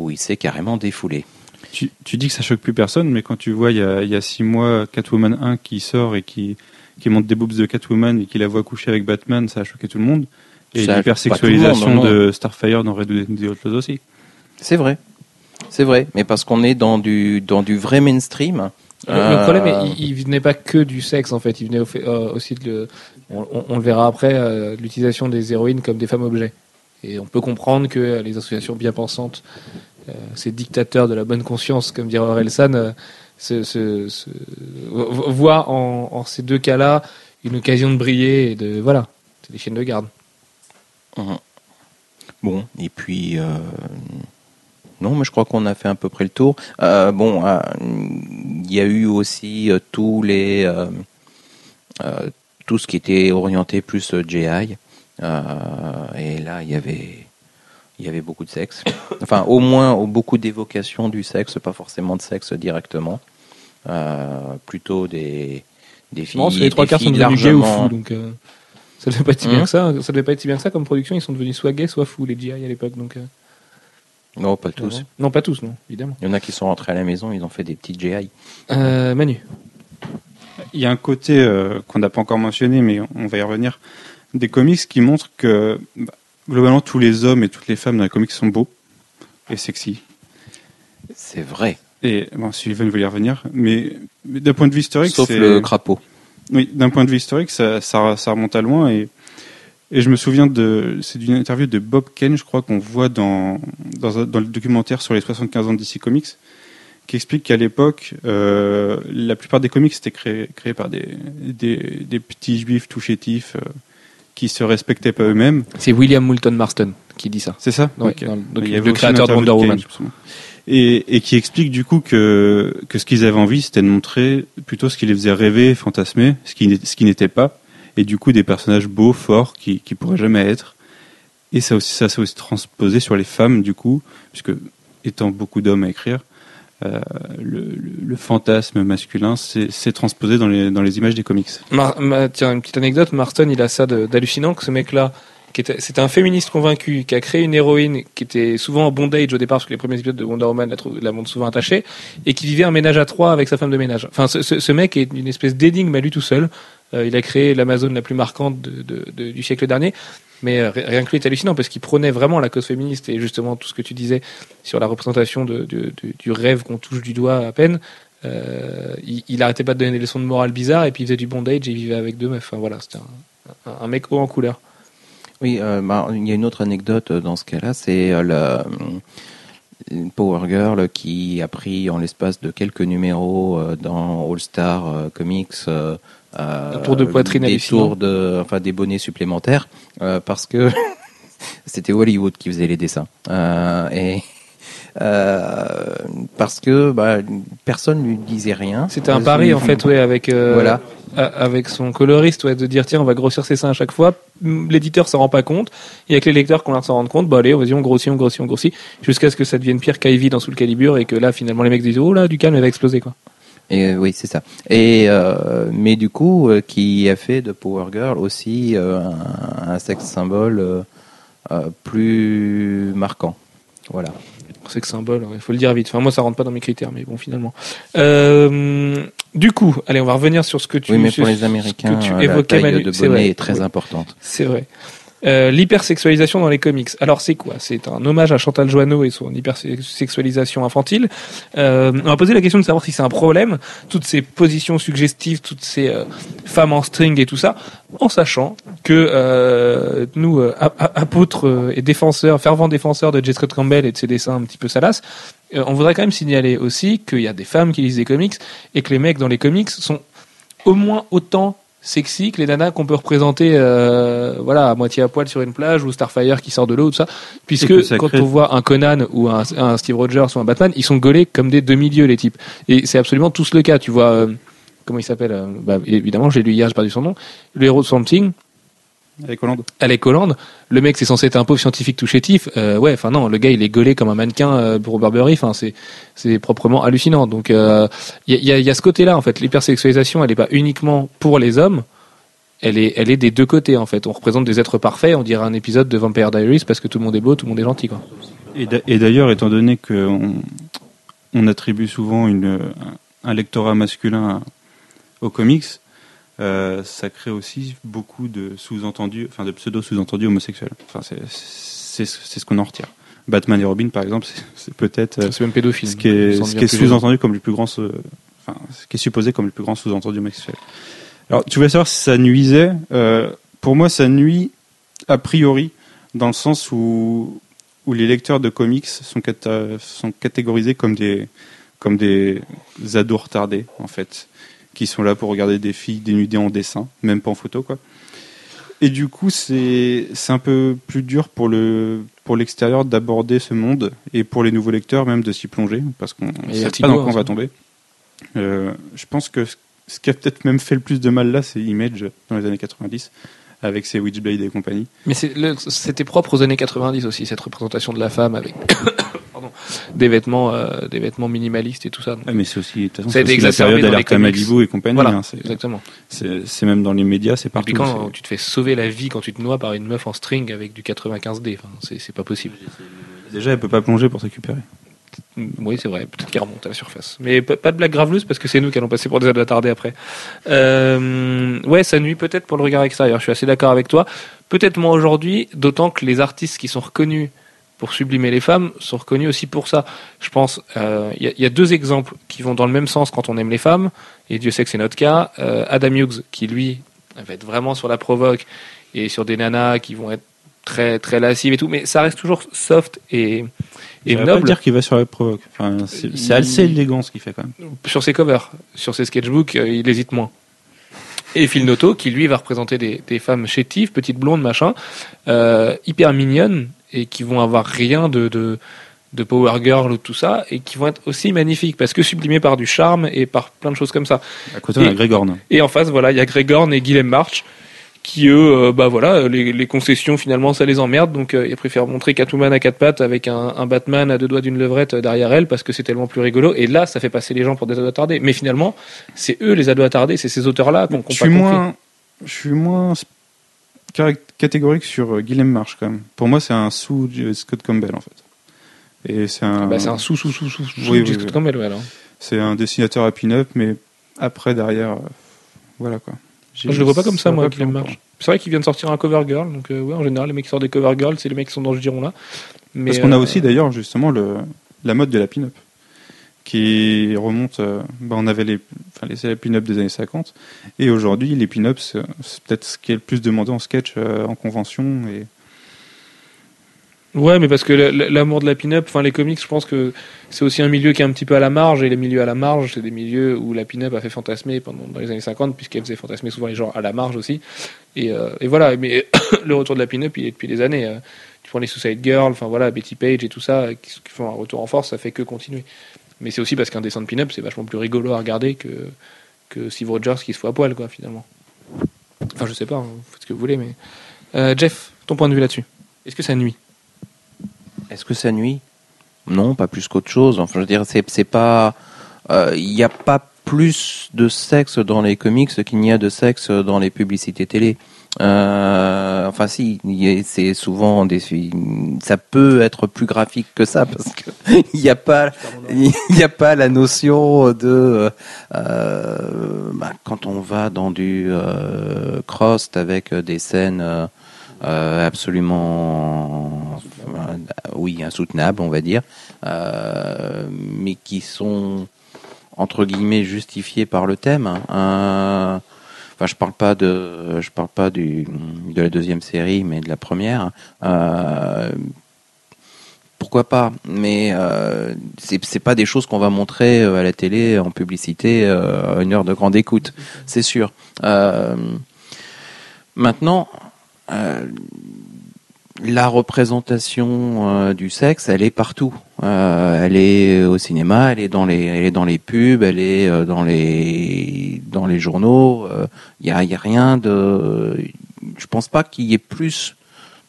où il s'est carrément défoulé. Tu, tu dis que ça choque plus personne, mais quand tu vois il y a, il y a six mois Catwoman 1 qui sort et qui, qui monte des boobs de Catwoman et qui la voit coucher avec Batman, ça a choqué tout le monde. Et l'hypersexualisation de Starfire dans Red Dead Outlaws aussi. C'est vrai, c'est vrai, mais parce qu'on est dans du dans du vrai mainstream. Le, le Euh, problème, est, il, il venait pas que du sexe en fait. Il venait au fait- euh, aussi de, le, on, on- on le verra après, euh, l'utilisation des héroïnes comme des femmes objets. Et on peut comprendre que les associations bien pensantes, ces dictateurs de la bonne conscience, comme dirait Orelsan, euh, voient en, ces deux cas-là une occasion de briller et de voilà, c'est des chaînes de garde. Bon, et puis euh, non, mais je crois qu'on a fait à peu près le tour. Euh, bon, euh, il y a eu aussi euh, tous les euh, euh, tout ce qui était orienté plus euh, GI. Euh, et là, il y avait il y avait beaucoup de sexe. Enfin, au moins beaucoup d'évocations du sexe, pas forcément de sexe directement. Euh, plutôt des des filles. Non, les trois quarts sont devenus gays ou fous, donc euh, ça devait pas être si bien Hum. que ça. Ça devait pas être si bien que ça comme production. Ils sont devenus soit gays, soit fous les GI à l'époque. Donc euh, Non, pas tous. non, pas tous, non, évidemment. Il y en a qui sont rentrés à la maison, ils ont fait des petits GI. Euh, Manu. Il y a un côté euh, qu'on n'a pas encore mentionné, mais on va y revenir, des comics qui montrent que bah, globalement tous les hommes et toutes les femmes dans les comics sont beaux et sexy. C'est vrai. Et bon, Sullivan voulait y revenir, mais, mais d'un point de vue historique, Sauf le crapaud. Oui, d'un point de vue historique, ça, ça, ça remonte à loin et, et je me souviens de, c'est d'une interview de Bob Ken, je crois qu'on voit dans, dans, le documentaire sur les 75 ans DC Comics, qui explique qu'à l'époque, euh, la plupart des comics étaient créés, créés par des, des, des petits juifs tout chétifs euh, qui se respectaient pas eux-mêmes. C'est William Moulton Marston qui dit ça. C'est ça Ouais, dans donc, Il y avait le créateur de Wonder Woman. Et, et qui explique du coup que, que ce qu'ils avaient envie, c'était de montrer plutôt ce qui les faisait rêver, fantasmer, ce qui, ce qui n'était pas, et du coup des personnages beaux, forts, qui, qui pourraient jamais être. Et ça aussi, ça s'est aussi transposé sur les femmes, du coup, puisque étant beaucoup d'hommes à écrire, euh, le, fantasme masculin s'est transposé dans les, images des comics. Tiens, une petite anecdote. Marston, il a ça d'hallucinant que ce mec-là, c'était un féministe convaincu, qui a créé une héroïne qui était souvent en bondage au départ, parce que les premiers épisodes de Wonder Woman la, montrent souvent attachée, et qui vivait un ménage à trois avec sa femme de ménage. Enfin, ce, ce- ce mec est une espèce d'énigme à lui tout seul. Euh, il a créé l'Amazon la plus marquante du siècle dernier. Mais euh, ri- rien que lui est hallucinant parce qu'il prônait vraiment la cause féministe et justement tout ce que tu disais sur la représentation du rêve qu'on touche du doigt à peine. Euh, il, il arrêtait pas de donner des leçons de morale bizarres et puis il faisait du bondage et il vivait avec deux meufs. Enfin voilà, c'était un, mec haut en couleur. Oui, bah, il y a une autre anecdote dans ce cas-là, c'est la Power Girl qui a pris en l'espace de quelques numéros dans All Star Comics euh, tour de poitrine des tours de, enfin des bonnets supplémentaires euh, parce que c'était Hollywood qui faisait les dessins Euh, et euh, parce que bah, personne lui disait rien. C'était un pari en fait, ouais, avec Voilà. a- avec son coloriste, ouais, de dire tiens on va grossir ses seins à chaque fois. L'éditeur s'en rend pas compte. Et avec les lecteurs qu'on s'en rende compte, bah allez, vas-y on grossit, on grossit, on grossit, jusqu'à ce que ça devienne pire qu'Ivy dans Sous le calibre et que là finalement les mecs disent oh là du calme elle va exploser quoi. Et euh, oui, c'est ça. Et euh, mais du coup, euh, qui a fait de Power Girl aussi euh, un, un sexe symbole plus marquant. Voilà. Que symbole, il faut le dire vite. Enfin, moi, ça rentre pas dans mes critères, mais bon, finalement. Du coup, allez, on va revenir sur ce que tu. oui, mais pour les Américains, tu la évoquais, taille Manu, de c'est bonnet vrai. est très Oui. importante. C'est vrai. Euh, L'hypersexualisation dans les comics. Alors c'est quoi? C'est un hommage à Chantal Joanneau et son hypersexualisation infantile. Euh, on va poser la question de savoir si c'est un problème, toutes ces positions suggestives, toutes ces euh, femmes en string et tout ça, en sachant que euh, nous, euh, ap- ap- apôtres et défenseurs, fervents défenseurs de J. Scott Campbell et de ses dessins un petit peu salaces, euh, on voudrait quand même signaler aussi qu'il y a des femmes qui lisent des comics et que les mecs dans les comics sont au moins autant sexy que les nanas qu'on peut représenter euh, voilà à moitié à poil sur une plage ou Starfire qui sort de l'eau tout ça. Puisque quand crée- on voit un Conan ou un, un Steve Rogers ou un Batman ils sont gaulés comme des demi-dieux les types. Et c'est absolument tous le cas tu vois euh, comment il s'appelle euh, bah, évidemment j'ai lu hier j'ai perdu son nom le héros de Swamp Thing Avec Hollande. Alec Holland, le mec c'est censé être un pauvre scientifique tout chétif, euh, ouais, enfin non, le gars il est gaulé comme un mannequin euh, pour Burberry, enfin c'est c'est proprement hallucinant. Donc il euh, y, a, y a- y a ce côté-là en fait, l'hypersexualisation elle est pas uniquement pour les hommes, elle est elle est des deux côtés en fait. On représente des êtres parfaits, on dirait un épisode de Vampire Diaries parce que tout le monde est beau, tout le monde est gentil quoi. Et d'ailleurs, étant donné qu'on on attribue souvent une, un lectorat masculin aux comics, euh, ça crée aussi beaucoup de sous-entendus, enfin de pseudo-sous-entendus homosexuels. Enfin, c'est ce qu'on en retire. Batman et Robin, par exemple, c'est- peut-être euh, C'est même pédophile. ce qui est, ce qui sous-entendu comme le plus grand, enfin, ce qui est supposé comme le plus grand sous-entendu homosexuel. Alors, tu voulais savoir si ça nuisait. Euh, pour moi, ça nuit a priori dans le sens où où les lecteurs de comics sont catégorisés comme des comme des ados retardés en fait, qui sont là pour regarder des filles dénudées en dessin, même pas en photo quoi. Et du coup, c'est c'est un peu plus dur pour le pour l'extérieur d'aborder ce monde et pour les nouveaux lecteurs même de s'y plonger parce qu'on ne sait pas dans quoi on hein, va tomber. Euh, je pense que ce- qui a peut-être même fait le plus de mal là, c'est Image dans les années 90 avec ses Witchblade et compagnie. Mais c'était propre aux années 90 aussi, cette représentation de la femme avec pardon, des vêtements, euh, des vêtements minimalistes et tout ça. Donc, Ah, mais c'est aussi, de toute façon, c'est exacerbé dans les d'Alerta comics. Malibu et compagnie. Voilà, hein, c'est- exactement. c'est même dans les médias, c'est Et partout. puis quand tu te fais sauver la vie quand tu te noies par une meuf en string avec du 95D, enfin, c'est pas possible. Déjà, elle peut pas plonger pour se récupérer. Mm, Oui, c'est vrai, peut-être qu'elle remonte à la surface. Mais pas, pas de blague graveleuse parce que c'est nous qui allons passer pour des attardés après. Euh, ouais, ça nuit peut-être pour le regard extérieur, je suis assez d'accord avec toi. Peut-être moins aujourd'hui, d'autant que les artistes qui sont reconnus pour sublimer les femmes sont reconnus aussi pour ça. Je pense, euh, il y, a- il y a deux exemples qui vont dans le même sens quand on aime les femmes, et Dieu sait que c'est notre cas. Euh, Adam Hughes, qui lui va être vraiment sur la provoque et sur des nanas qui vont être très très lascives et tout, mais ça reste toujours soft et, et J'aimerais pas noble. dire qu'il va sur la provoque. Enfin, c'est c'est assez élégant ce qu'il fait quand même. sur ses covers, sur ses sketchbooks, euh, il hésite moins. Et Phil Noto, qui lui va représenter des, des femmes chétives, petites blondes, machin, euh, hyper mignonnes, et qui vont avoir rien de, de, de Power Girl ou tout ça, et qui vont être aussi magnifiques, parce que sublimées par du charme et par plein de choses comme ça. À côté, on a Et- Grégorn. Et en face, voilà, il y a Gregorn et Guillaume March, qui eux, euh, bah voilà, les, les concessions finalement ça les emmerde, donc euh, ils préfèrent montrer Catwoman à quatre pattes avec un, un Batman à deux doigts d'une levrette euh, derrière elle parce que c'est tellement plus rigolo. Et là, ça fait passer les gens pour des ados attardés. Mais finalement, c'est eux les ados attardés, c'est ces auteurs-là qu'on qu'on Je suis moins, catégorique sur euh, Guillaume March quand même. Pour moi, c'est un sous Scott Campbell en fait. Et c'est un, Bah, c'est un sous sous sous sous sous Oui, oui, J. Scott oui. Campbell, ouais, alors. c'est un dessinateur à pin-up, mais après derrière, euh, voilà quoi. Moi, je le vois pas comme ça, moi, Guillaume pas March. C'est vrai qu'il vient de sortir un cover girl, donc euh, ouais, en général, les mecs qui sortent des cover girls, c'est les mecs qui sont dans ce giron-là. Mais, Parce qu'on a euh, aussi d'ailleurs justement le, la mode de la pin-up qui remonte. euh, bah, on avait les, enfin, les, pin-up des années 50 et aujourd'hui les pin-ups c'est, c'est peut-être ce qui est le plus demandé en sketch, euh, en convention et Ouais, mais parce que la- la- l'amour de la pin-up, enfin les comics, je pense que c'est aussi un milieu qui est un petit peu à la marge, et les milieux à la marge, c'est des milieux où la pin-up a fait fantasmer pendant dans les années 50, puisqu'elle faisait fantasmer souvent les gens à la marge aussi. Et, euh, et voilà, mais le retour de la pin-up, il est depuis des années. euh. Tu prends les Suicide Girls, enfin voilà, Betty Page et tout ça, euh, qui, qui font un retour en force, ça fait que continuer. Mais c'est aussi parce qu'un dessin de pin-up, c'est vachement plus rigolo à regarder que, que Steve Rogers qui se fout à poil, quoi, finalement. Enfin, je sais pas, hein, vous faites ce que vous voulez, mais. Euh, Jeff, ton point de vue là-dessus Est-ce que ça nuit? Est-ce que ça nuit? Non, pas plus qu'autre chose. Enfin, je veux dire, c'est c'est pas. euh, Il n'y a pas plus de sexe dans les comics qu'il n'y a de sexe dans les publicités télé. Euh, enfin, si, c'est souvent des. Ça peut être plus graphique que ça parce que il n'y a pas, il n'y a pas la notion de. euh, bah, quand on va dans du euh, crossed avec des scènes. euh, absolument, oui, insoutenables, on va dire, euh, mais qui sont entre guillemets justifiées par le thème. hein. Enfin, je parle pas de, je parle pas du de la deuxième série, mais de la première. Euh, pourquoi pas? Mais euh, c'est c'est pas des choses qu'on va montrer euh, à la télé en publicité euh, à une heure de grande écoute, c'est sûr. Maintenant, la représentation euh, du sexe, elle est partout. Euh, elle est au cinéma, elle est dans les, elle est dans les pubs, elle est euh, dans les, dans les journaux. Il y a, y a rien de. Je pense pas qu'il y ait plus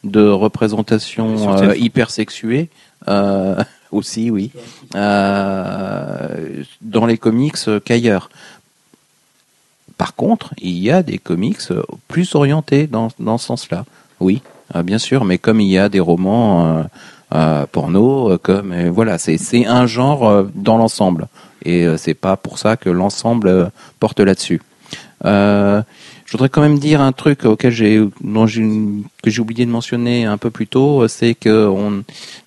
de représentation Sur TF1. hyper sexuée. Euh, aussi, oui. Dans les comics qu'ailleurs. Par contre, il y a des comics plus orientés dans, dans ce sens-là. Oui, bien sûr, mais comme il y a des romans euh, euh, porno, euh, comme voilà, c'est un genre dans l'ensemble, et c'est pas pour ça que l'ensemble porte là-dessus. Euh, je voudrais quand même dire un truc auquel j'ai, que j'ai oublié de mentionner un peu plus tôt, c'est que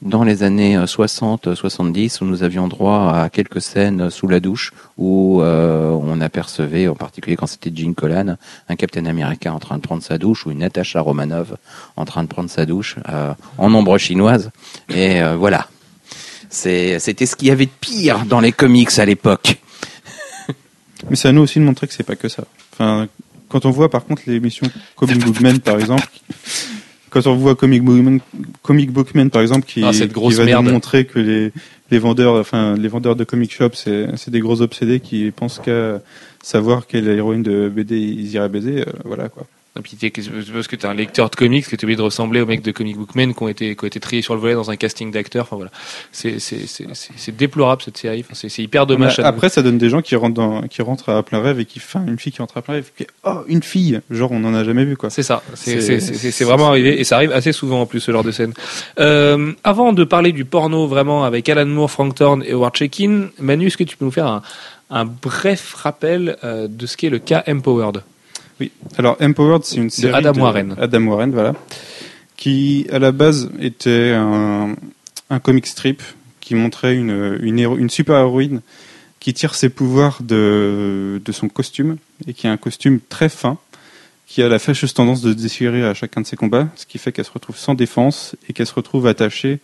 dans les années 60-70, nous avions droit à quelques scènes sous la douche où euh, on apercevait, en particulier quand c'était Gene Colan, un Captain America en train de prendre sa douche ou une Natasha Romanov en train de prendre sa douche euh, en ombre chinoise. Et euh, voilà. C'était ce qu'il y avait de pire dans les comics à l'époque. Mais c'est à nous aussi de montrer que c'est pas que ça. Quand on voit par contre l'émission Comic Book Men par exemple, quand on voit Comic Bookman, Comic Bookman par exemple, qui, Ah, cette qui grosse va merde. nous montrer que les, les vendeurs, enfin les vendeurs de comic shop, c'est c'est des gros obsédés qui pensent qu'à savoir quelle héroïne de BD ils iraient baiser, euh, voilà quoi. Puis parce que t'es un lecteur de comics, que t'es obligé de ressembler aux mecs de Comic Book Men qui ont été, qui ont été triés sur le volet dans un casting d'acteurs. Enfin voilà, c'est c'est c'est c'est- c'est déplorable cette série. Enfin, c'est c'est hyper dommage. Mais après, ça donne des gens qui rentrent dans, qui rentrent à plein rêve et qui, enfin, une fille qui rentre à plein rêve, qui, oh, une fille, genre on en a jamais vu quoi. C'est ça, c'est vraiment arrivé et ça arrive assez souvent en plus ce genre de scène. Euh, avant de parler du porno vraiment avec Alan Moore, Frank Thorne et Howard Chaykin, Manu, est-ce que tu peux nous faire un, un bref rappel euh, de ce qu'est le cas Empowered Alors, Empowered, c'est une série Adam Warren. Adam Warren, voilà, qui à la base était un, un comic strip qui montrait une, une, héro- une super héroïne qui tire ses pouvoirs de, de son costume et qui a un costume très fin, qui a la fâcheuse tendance de se déchirer à chacun de ses combats, ce qui fait qu'elle se retrouve sans défense et qu'elle se retrouve attachée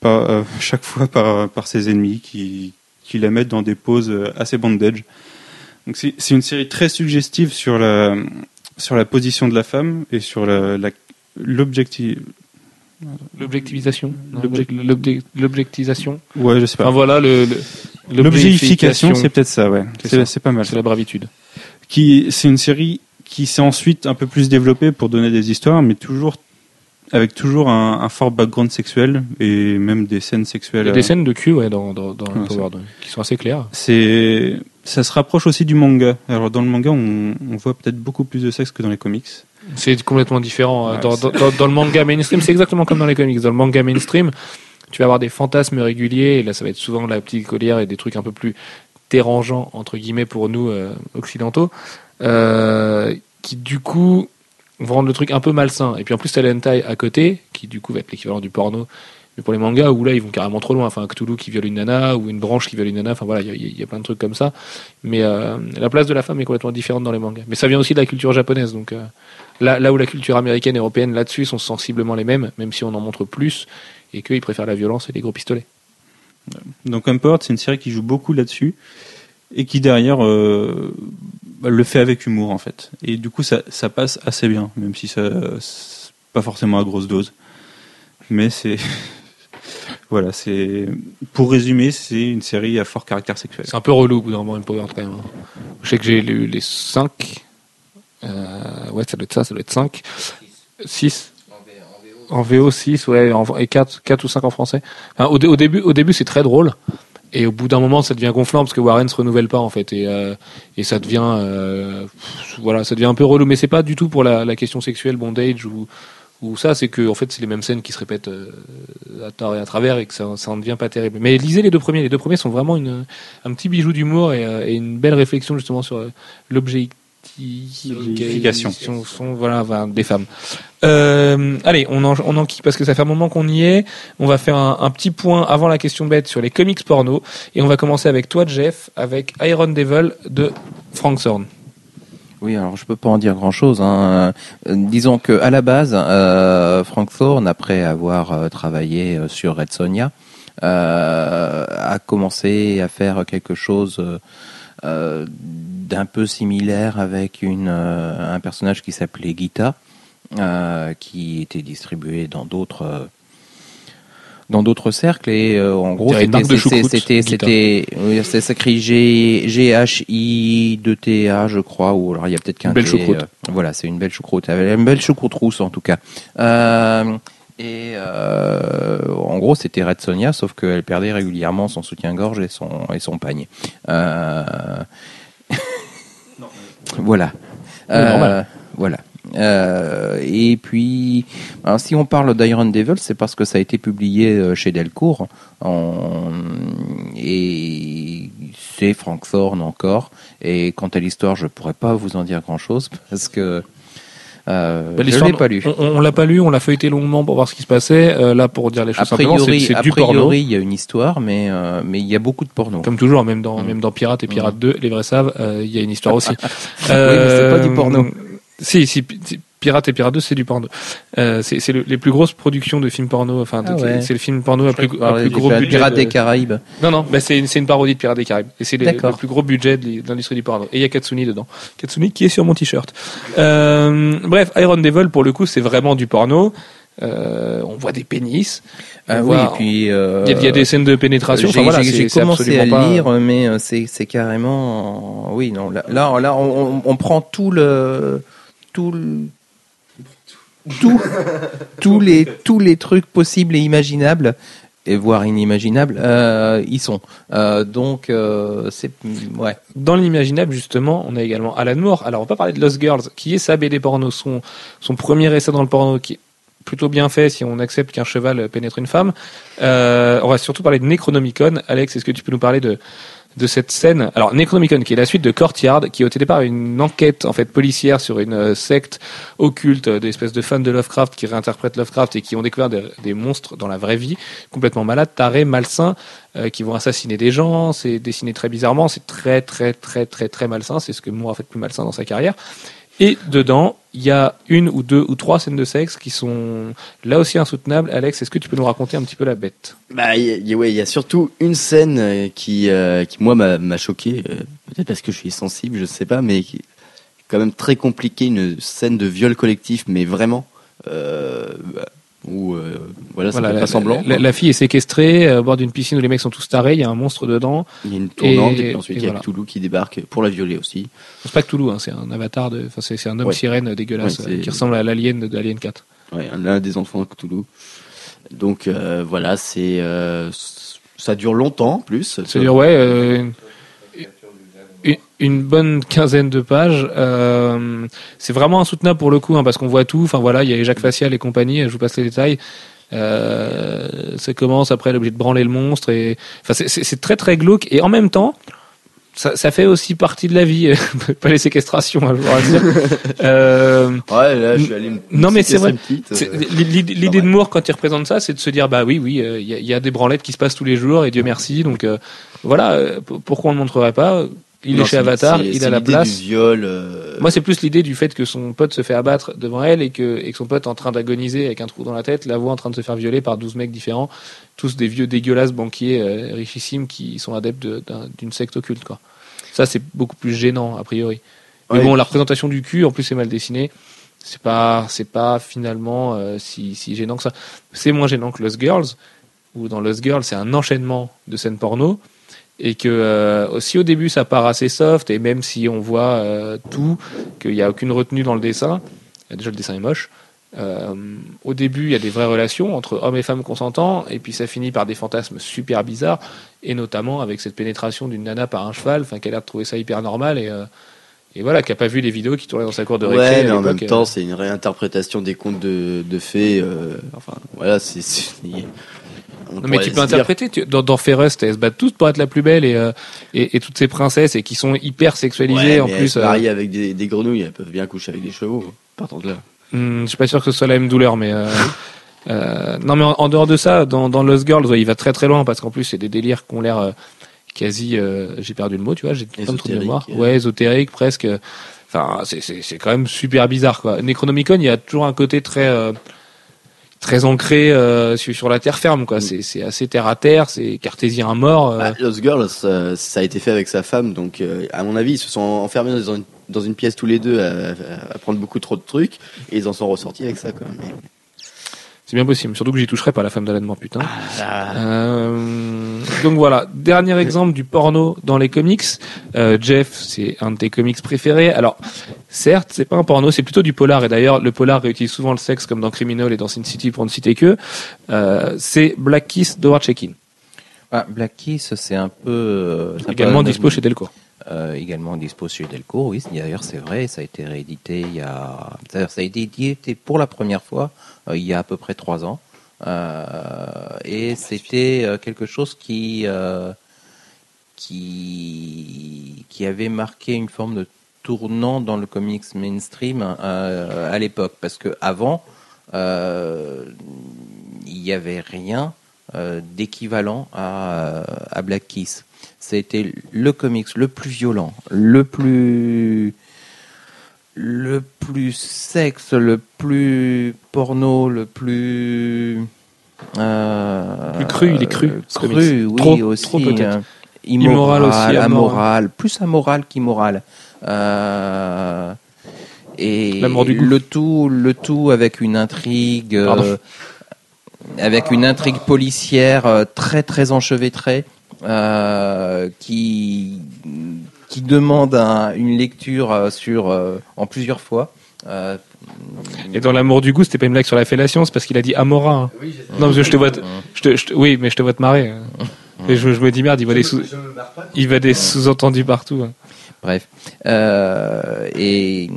par, euh, chaque fois par, par ses ennemis qui, qui la mettent dans des poses assez bandage. Donc c'est une série très suggestive sur la, sur la position de la femme et sur la, la- l'objectif. L'objectivisation L'objectisation Ouais, je sais Enfin pas. voilà, le, le- L'objectification, c'est peut-être ça, ouais. C'est pas mal. c'est la bravitude. Qui, c'est une série qui s'est ensuite un peu plus développée pour donner des histoires, mais toujours avec toujours un, un fort background sexuel et même des scènes Il sexuelles. y a euh, des scènes de cul ouais, dans, dans, dans Ouais, qui sont assez claires. C'est, ça se rapproche aussi du manga. Alors dans le manga, on, on voit peut-être beaucoup plus de sexe que dans les comics. C'est complètement différent. Ouais, dans- dans le manga mainstream, c'est exactement comme dans les comics. Dans le manga mainstream, tu vas avoir des fantasmes réguliers, et là ça va être souvent la petite collière et des trucs un peu plus dérangeants, entre guillemets, pour nous euh, occidentaux, euh, qui du coup vont rendre le truc un peu malsain. Et puis en plus, t'as le hentai à côté, qui du coup va être l'équivalent du porno. Mais pour les mangas, où là, ils vont carrément trop loin. Enfin, un Cthulhu qui viole une nana, ou une branche qui viole une nana. Enfin, voilà, il y a- plein de trucs comme ça. Mais euh, la place de la femme est complètement différente dans les mangas. Mais ça vient aussi de la culture japonaise. Donc, euh, là, où la culture américaine et européenne, là-dessus, sont sensiblement les mêmes, même si on en montre plus, et qu'ils préfèrent la violence et les gros pistolets. Donc Empowered, c'est une série qui joue beaucoup là-dessus et qui derrière le fait avec humour en fait. Et du coup, ça, ça passe assez bien, même si ça pas forcément à grosse dose. Mais c'est voilà, c'est pour résumer, c'est une série à fort caractère sexuel. C'est un peu relou moment, Empowered, quand même. Je sais que j'ai lu les 5. Euh, ouais, ça doit être ça, ça doit être 5. 6. En VO 6, ouais, et 4, 4 ou 5 en français. Enfin, au, au début, au début c'est très drôle. Et au bout d'un moment, ça devient gonflant parce que Warren se renouvelle pas en fait, et, euh, et ça devient, euh, voilà, ça devient un peu relou. Mais c'est pas du tout pour la, la question sexuelle, bondage ou, ou ça, c'est que en fait, c'est les mêmes scènes qui se répètent euh, à tort et à travers et que ça, ça en devient pas terrible. Mais lisez les deux premiers. Les deux premiers sont vraiment une, un petit bijou d'humour et, euh, et une belle réflexion justement sur euh, l'objectification L'objectification. sont voilà enfin, des femmes. Euh, allez, on en, on enquille parce que ça fait un moment qu'on y est. On va faire un, un petit point avant la question bête sur les comics porno et on va commencer avec toi, Jeff, avec Iron Devil de Frank Thorne. Oui, alors je peux pas en dire grand-chose. Hein. Euh, disons que à la base, euh, Frank Thorne, après avoir euh, travaillé sur Red Sonja, euh, a commencé à faire quelque chose euh, d'un peu similaire avec une, euh, un personnage qui s'appelait Gita, euh, qui était distribué dans d'autres dans d'autres cercles et euh, en gros c'était c'était c'est s'écrit G G H I 2 T A je crois ou alors il y a peut-être qu'un belle choucroute. euh, voilà c'est une belle choucroute une belle choucroute rousse en tout cas Euh, et euh, en gros c'était Red Sonia sauf qu'elle perdait régulièrement son soutien-gorge et son et son panier Euh, voilà normal. voilà Euh, et puis, alors, si on parle d'Iron Devil, c'est parce que ça a été publié euh, chez Delcourt. En, et c'est Frank Thorne encore. Et quant à l'histoire, je pourrais pas vous en dire grand-chose parce que euh, Bah, je l'ai pas lu. On, on l'a pas lu, on l'a feuilleté longuement pour voir ce qui se passait. Euh, là, pour dire les A choses c'est priori, c'est a du porno. priori, il y a une histoire, mais euh, mais il y a beaucoup de porno. Comme toujours, même dans, Mm. même dans Pirates et Pirates 2, les vrais savent, euh, il y a une histoire aussi. mais c'est pas du porno. Si, si, Pirates et Pirates 2, c'est du porno. Euh, c'est c'est le- les plus grosses productions de films porno. Enfin, Ah ouais. c'est le film porno à plus, à plus gros Pirate- budget. Pirates de- des Caraïbes. Non, non, bah c'est une, c'est une parodie de Pirates des Caraïbes. Et c'est le, plus gros budget de l'in- de l'industrie du porno. Et il y a Katsuni dedans. Katsuni qui est sur mon t-shirt. Euh, bref, Iron Devil, pour le coup, c'est vraiment du porno. Euh, on voit des pénis. Ah oui, voit- et puis euh, Il y, a- il y a des scènes de pénétration. J'ai Enfin, voilà, j'ai- c'est- j'ai c'est commencé à pas- lire, mais c'est c'est carrément oui non là là, là, on, on- on prend tout le tout le tout tous les tous les trucs possibles et imaginables et voire inimaginables euh, ils sont Euh, donc euh, c'est ouais Dans l'imaginable, justement, on a également Alan Moore. Alors, on va parler de Lost Girls, qui est sa BD porno, son, son premier essai dans le porno, qui est plutôt bien fait si on accepte qu'un cheval pénètre une femme. Euh, on va surtout parler de Necronomicon. Alex, est-ce que tu peux nous parler de, de cette scène Alors, Necronomicon, qui est la suite de Courtyard, qui au départ une enquête en fait policière sur une euh, secte occulte euh, d'espèces de fans de Lovecraft qui réinterprètent Lovecraft et qui ont découvert des, monstres dans la vraie vie, complètement malades, tarés, malsains, euh, qui vont assassiner des gens. C'est dessiné très bizarrement. C'est très, très, très, très, très malsain. C'est ce que Moore a fait plus malsain dans sa carrière. Et dedans, il y a une ou deux ou trois scènes de sexe qui sont là aussi insoutenables. Alex, est-ce que tu peux nous raconter un petit peu la bête? Bah, il y, a- surtout une scène euh, qui, euh, qui moi, m'a choqué. euh, Peut-être parce que je suis sensible, je sais pas, mais qui est quand même très compliqué. Une scène de viol collectif, mais vraiment. Où, euh, voilà, ça Voilà, fait la, pas semblant. la- la fille est séquestrée euh, au bord d'une piscine où les mecs sont tous tarés. Il y a un monstre dedans. Il y a une tournante, et, Et- puis ensuite et il y a voilà. Cthulhu qui débarque pour la violer aussi. C'est pas Cthulhu, hein, c'est un avatar de. C'est un homme Ouais. sirène dégueulasse Ouais, qui ressemble à l'alien de, de Alien 4. Ouais, l'un des enfants de Cthulhu. Donc euh, voilà, c'est ça dure longtemps en plus. C'est-à-dire, ouais, euh, une, bonne quinzaine de pages. Euh, c'est vraiment insoutenable pour le coup, hein, parce qu'on voit tout. Enfin voilà, il y a les Jacques Facial et compagnie, je vous passe les détails. Euh, ça commence après, obligée de branler le monstre. Et, enfin, c'est- très très glauque. Et en même temps, ça, ça fait aussi partie de la vie. pas les séquestrations, hein, je vous rassure. euh, Ouais, là je suis allé. Non, mais c'est vrai. euh, L'idée de Moore quand il représente ça, c'est de se dire bah oui, oui, euh, il y, y a des branlettes qui se passent tous les jours et Dieu merci. Donc euh, voilà, pourquoi on ne le montrerait pas Il non, est chez Avatar, il a la place. Du viol. euh, Moi, c'est plus l'idée du fait que son pote se fait abattre devant elle et que, et que son pote en train d'agoniser avec un trou dans la tête, la voit en train de se faire violer par 12 mecs différents, tous des vieux dégueulasses banquiers euh, richissimes qui sont adeptes de- d'un- d'une secte occulte. Quoi. Ça, c'est beaucoup plus gênant, a priori. Mais Ouais. bon, la représentation du cul, en plus, c'est mal dessiné. C'est pas, c'est pas finalement euh, si, si gênant que ça. C'est moins gênant que Lost Girls, où dans Lost Girls, c'est un enchaînement de scènes porno. Et que euh, aussi au début ça part assez soft et même si on voit euh, tout, qu'il n'y a aucune retenue dans le dessin, euh, déjà le dessin est moche. euh, au début il y a des vraies relations entre hommes et femmes consentants et puis ça finit par des fantasmes super bizarres et notamment avec cette pénétration d'une nana par un cheval, enfin qu'elle a trouvé ça hyper normal et et voilà qui a pas vu les vidéos qui tournaient dans sa cour de récré. Ouais, mais en même temps, c'est une réinterprétation des contes de, de fées. enfin, voilà, c'est. On Non, mais tu peux interpréter. Tu, dans, dans Fairest, elles se battent toutes pour être la plus belle et, euh, et, et toutes ces princesses et qui sont hyper sexualisées Ouais, en mais elles plus. se euh, marient avec des, des grenouilles, elles peuvent bien coucher avec des chevaux. Partant de là. Hmm, je suis pas sûr que ce soit la même douleur, mais euh, euh, non, mais en, en dehors de ça, dans, dans Lost Girls, ouais, il va très très loin parce qu'en plus c'est des délires qui ont l'air euh, quasi, euh, j'ai perdu le mot, tu vois, j'ai de trous de mémoire, euh. ouais, ésotérique presque. Enfin, c'est c'est c'est quand même super bizarre quoi. Necronomicon, il y a toujours un côté très euh, très ancré euh, sur, sur la terre ferme quoi. Mm. C'est c'est assez terre à terre, c'est cartésien à mort. euh. Bah, Lost Girls, ça, ça a été fait avec sa femme, donc euh, à mon avis, ils se sont enfermés dans une, dans une pièce tous les deux à, à prendre beaucoup trop de trucs, et ils en sont ressortis avec ça quand même. C'est bien possible, surtout que j'y toucherai pas la femme d'Alan Moore, putain. Ah, Euh, donc voilà, dernier exemple du porno dans les comics. Euh, Jeff, c'est un de tes comics préférés. Alors, certes, c'est pas un porno, c'est plutôt du polar. Et d'ailleurs, le polar réutilise souvent le sexe, comme dans Criminal et dans Sin City, pour ne citer que. Euh, c'est Black Kiss d'Howard Checkin, Ah, Black Kiss, c'est un peu. euh, c'est un également peu- dispo chez Delcourt. Euh, également dispo chez Delcourt, oui. D'ailleurs, c'est vrai, ça a été réédité il y a. Ça a été édité pour la première fois euh, il y a à peu près trois ans. Euh, et c'était euh, quelque chose qui, qui, qui avait marqué une forme de tournant dans le comics mainstream à l'époque. Parce que avant, il n'y avait rien d'équivalent à, à Black Kiss. C'était le comics le plus violent, le plus le plus sexe, le plus porno, le plus euh, Plus cru, il est cru, ce cru, comics. oui Trop, aussi. trop peut-être. euh, Immoral immoral, aussi, amoral. plus amoral qu'immoral. Euh, et du le tout, le tout avec une intrigue, euh, avec une intrigue policière euh, très très enchevêtrée, euh, qui qui demande un- une lecture euh, sur euh, en plusieurs fois. Euh, Et dans l'amour du goût, c'était pas une blague sur la fellation, c'est parce qu'il a dit Amora. hein. Non, parce que je te vois, je te, je te- oui, mais je te vois te marrer. hein. Et je, je me dis merde, il va des sous, il va des sous-entendus partout. hein. Bref. Euh, et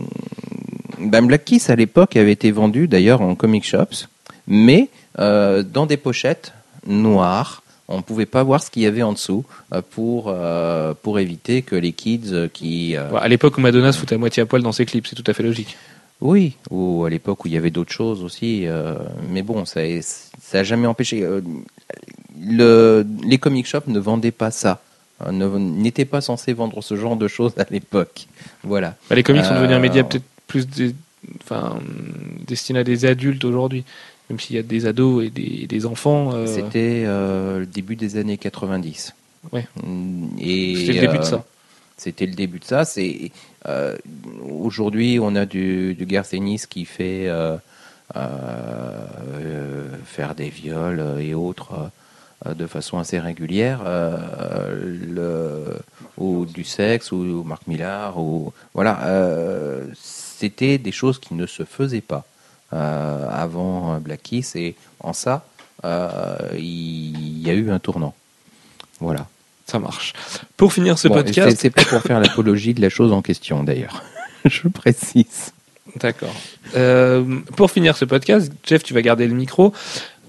ben, Black Kiss, à l'époque, avait été vendu d'ailleurs en comic shops, mais euh, dans des pochettes noires. On ne pouvait pas voir ce qu'il y avait en dessous euh, pour, euh, pour éviter que les kids euh, qui... à l'époque où Madonna se foutait à moitié à poil dans ses clips, c'est tout à fait logique. Oui, ou à l'époque où il y avait d'autres choses aussi. euh, mais bon, ça n'a jamais empêché. euh, le, les comic shops ne vendaient pas ça. euh, ne- N'étaient pas censés vendre ce genre de choses à l'époque. Voilà. Bah, les comics sont devenus un média peut-être plus enfin, destiné à des adultes aujourd'hui, même s'il y a des ados et des, enfants. euh, C'était euh, le début des années 90. Ouais. Mm, C'était le début de euh, ça. C'était le début de ça. C'est euh, aujourd'hui on a du, du qui fait euh, euh, euh, faire des viols euh, et autres euh, de façon assez régulière, euh, le, ou du sexe ou, Marc Millar ou voilà. euh, C'était des choses qui ne se faisaient pas euh, avant euh, Black Kiss et en ça euh, il y a eu un tournant. Voilà. Ça marche. Pour finir ce Bon, podcast, c'est- C'est pas pour faire l'apologie de la chose en question, d'ailleurs. Je précise. D'accord. Euh, pour finir ce podcast, Jeff, tu vas garder le micro.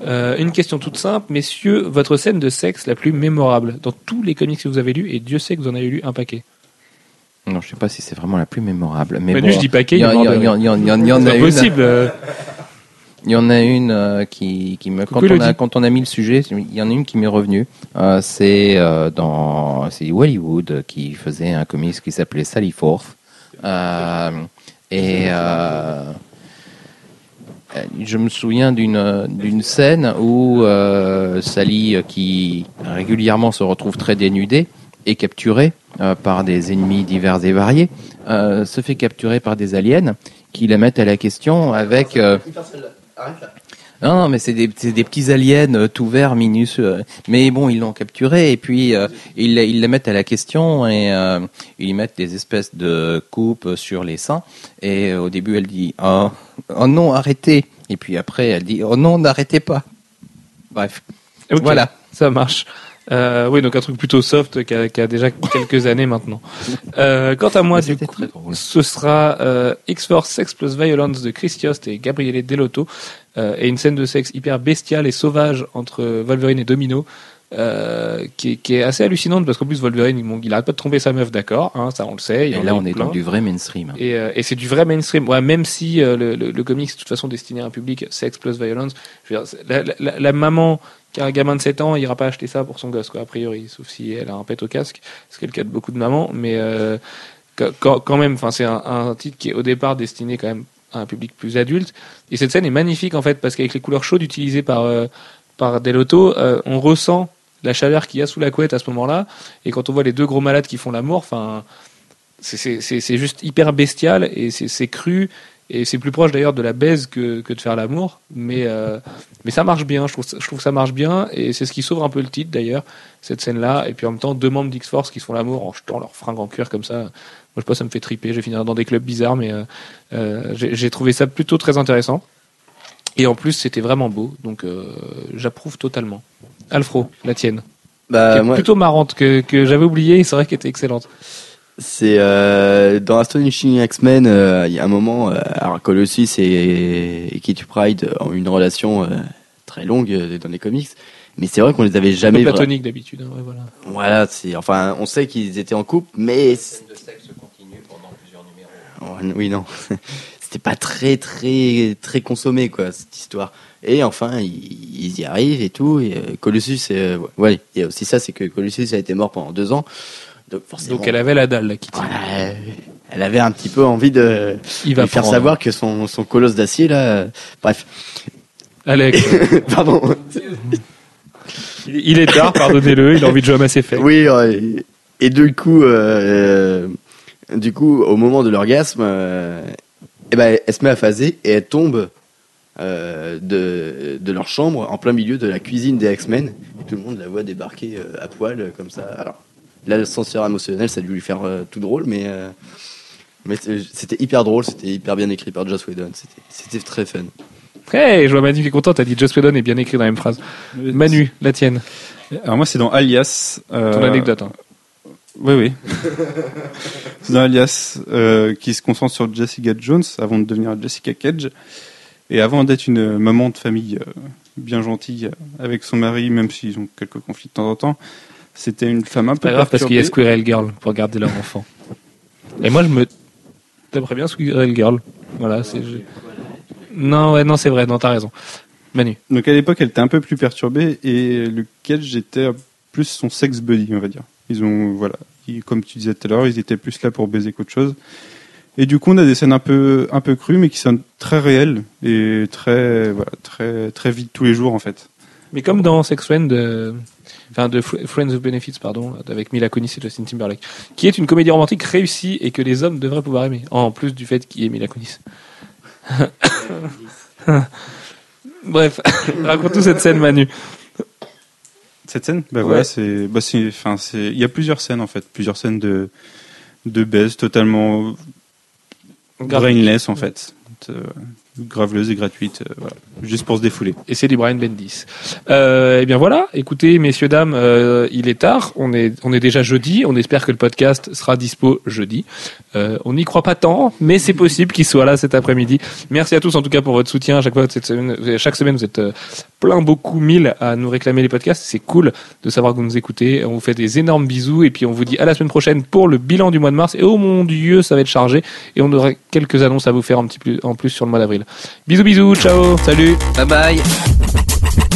Euh, une question toute simple, messieurs, votre scène de sexe la plus mémorable dans tous les comics que vous avez lus, et Dieu sait que vous en avez lu un paquet. Non, je sais pas si c'est vraiment la plus mémorable. Mais Manu, bon, je dis paquet, il y, en- a une. possible. euh, Il y en a une euh, qui, qui me. Quand on, a, quand on a mis le sujet, il y en a une qui m'est revenue. Euh, c'est euh, dans c'est Hollywood qui faisait un comics qui s'appelait Sally Forth. Et je me souviens d'une d'une scène où Sally, qui régulièrement se retrouve très dénudée, est capturée euh, par des ennemis divers et variés, euh, se fait capturer par des aliens qui la mettent à la question avec. euh, non, non, mais c'est des, des petits aliens tout verts, minuscules. Mais bon, ils l'ont capturé et puis ils, la- ils la mettent à la question et ils mettent des espèces de coupes sur les seins. Et au début, elle dit oh, oh non, arrêtez. Et puis après, elle dit oh non, n'arrêtez pas. Bref, voilà. Ça marche. Euh, oui, donc un truc plutôt soft qui a, qui a déjà quelques années maintenant. Euh, quant à moi, du coup, ce sera euh, X-Force Sex plus Violence de Chris Yost et Gabriele Delotto et une scène de sexe hyper bestiale et sauvage entre Wolverine et Domino. euh, qui, est, qui est assez hallucinante parce qu'en plus Wolverine bon, il arrête pas de tromper sa meuf d'accord hein, ça on le sait il Et là, on est plein. dans du vrai mainstream. Et, euh, et c'est du vrai mainstream. Ouais, même si euh, le, le, le comics est de toute façon destiné à un public sex plus violence. Je veux dire, c'est- la, la- la maman qui a un gamin de 7 ans, il ira pas acheter ça pour son gosse, quoi, a priori, sauf si elle a un pet au casque, ce qui est le cas de beaucoup de mamans. Mais euh, quand- même, enfin, c'est un, titre qui est au départ destiné quand même à un public plus adulte. Et cette scène est magnifique en fait parce qu'avec les couleurs chaudes utilisées par euh, par Delotto, euh, on ressent la chaleur qu'il y a sous la couette à ce moment-là. Et quand on voit les deux gros malades qui font l'amour, enfin, c'est- juste hyper bestial et c'est cru et c'est plus proche d'ailleurs de la baise que, que de faire l'amour. Mais euh, mais ça marche bien. Je trouve je trouve que ça marche bien. Et c'est ce qui sauve un peu le titre d'ailleurs cette scène là et puis en même temps deux membres d'X-Force qui se font l'amour en jetant leur fringue en cuir comme ça. Moi je sais pas ça me fait triper. Je vais finir dans des clubs bizarres mais euh, euh, j'ai j'ai trouvé ça plutôt très intéressant. Et en plus c'était vraiment beau. Donc euh, j'approuve totalement. Alfro la tienne. Bah, qui est moi, plutôt marrante que, que j'avais oublié et c'est vrai qu'elle était excellente c'est euh, dans Astonishing X-Men, euh, il y a un moment, euh, alors Colossus et, et Kitty Pride ont une relation euh, très longue euh, dans les comics, mais c'est vrai qu'on les avait un peu jamais. vra- platonique d'habitude hein, ouais, voilà Voilà, c'est enfin, on sait qu'ils étaient en couple, mais de sexe continue pendant plusieurs numéros. Oh, oui non, c'était pas très très très consommé quoi cette histoire. Et enfin, ils, y arrivent et tout. Et euh, Colossus, euh, ouais, il y a aussi ça, c'est que Colossus a été mort pendant deux ans, donc forcément. donc elle avait la dalle la Kitty Voilà, elle avait un petit peu envie de il va lui faire prendre. savoir que son, son colosse d'acier là. euh, Bref, Alex pardon. Il il est tard, pardonnez-le, il a envie de jouer à Mass Effect. Oui, euh, et, et du coup, euh, euh, du coup, au moment de l'orgasme, euh, et ben elle se met à phaser et elle tombe euh, de, de leur chambre en plein milieu de la cuisine des X-Men. Tout le monde la voit débarquer euh, à poil euh, comme ça. Alors l'ascenseur émotionnel, ça a dû lui faire euh, tout drôle, mais euh, mais c'est- c'était hyper drôle, c'était hyper bien écrit par Joss Whedon. C'était c'était très fun. Hey, je vois Manu qui est content, t'as dit Joss Whedon est bien écrit dans la même phrase. Manu, la tienne, Alors moi, c'est dans Alias. euh, ton anecdote. hein. Oui, oui. c'est dans Alias euh, qui se concentre sur Jessica Jones avant de devenir Jessica Cage. Et avant d'être une maman de famille euh, bien gentille euh, avec son mari, même s'ils ont quelques conflits de temps en temps, c'était une femme un peu Pas grave parce qu'il y a. Squirrel Girl pour garder leur enfant. Et moi, je me t'aimerais bien Squirrel Girl. Voilà, c'est. je- Non, ouais, non, c'est vrai, non, t'as raison. Manu. Donc à l'époque, elle était un peu plus perturbée et le Cage était plus son sex buddy, on va dire. Ils ont, voilà, ils- comme tu disais tout à l'heure, ils étaient plus là pour baiser qu'autre chose. Et du coup, on a des scènes un peu, un peu crues, mais qui sont très réelles et très, voilà, très, très vite tous les jours en fait. Mais comme dans Sex Friends de, enfin de Fr- Friends of Benefits, pardon, avec Mila Kunis et Justin Timberlake, qui est une comédie romantique réussie et que les hommes devraient pouvoir aimer, en plus du fait qu'il y ait Mila Kunis. Bref, raconte-nous cette scène, Manu. Cette scène, bah Ouais. c'est, bah c'est, enfin c'est, il y a plusieurs scènes en fait, plusieurs scènes de, de baise totalement brainless en fait, Euh, graveleuse et gratuite, euh, voilà, juste pour se défouler. Et c'est du Brian Bendis. Euh, et bien voilà, écoutez, messieurs, dames, euh, il est tard, on est, on est déjà jeudi, on espère que le podcast sera dispo jeudi. Euh, on n'y croit pas tant, mais c'est possible qu'il soit là cet après-midi. Merci à tous en tout cas pour votre soutien. Chaque fois, cette semaine, chaque semaine, vous êtes euh, plein, beaucoup, mille à nous réclamer les podcasts. C'est cool de savoir que vous nous écoutez. On vous fait des énormes bisous et puis on vous dit à la semaine prochaine pour le bilan du mois de mars. Et oh mon dieu, ça va être chargé et on aura quelques annonces à vous faire un petit peu en plus sur le mois d'avril. Bisous, bisous, ciao, salut. Bye bye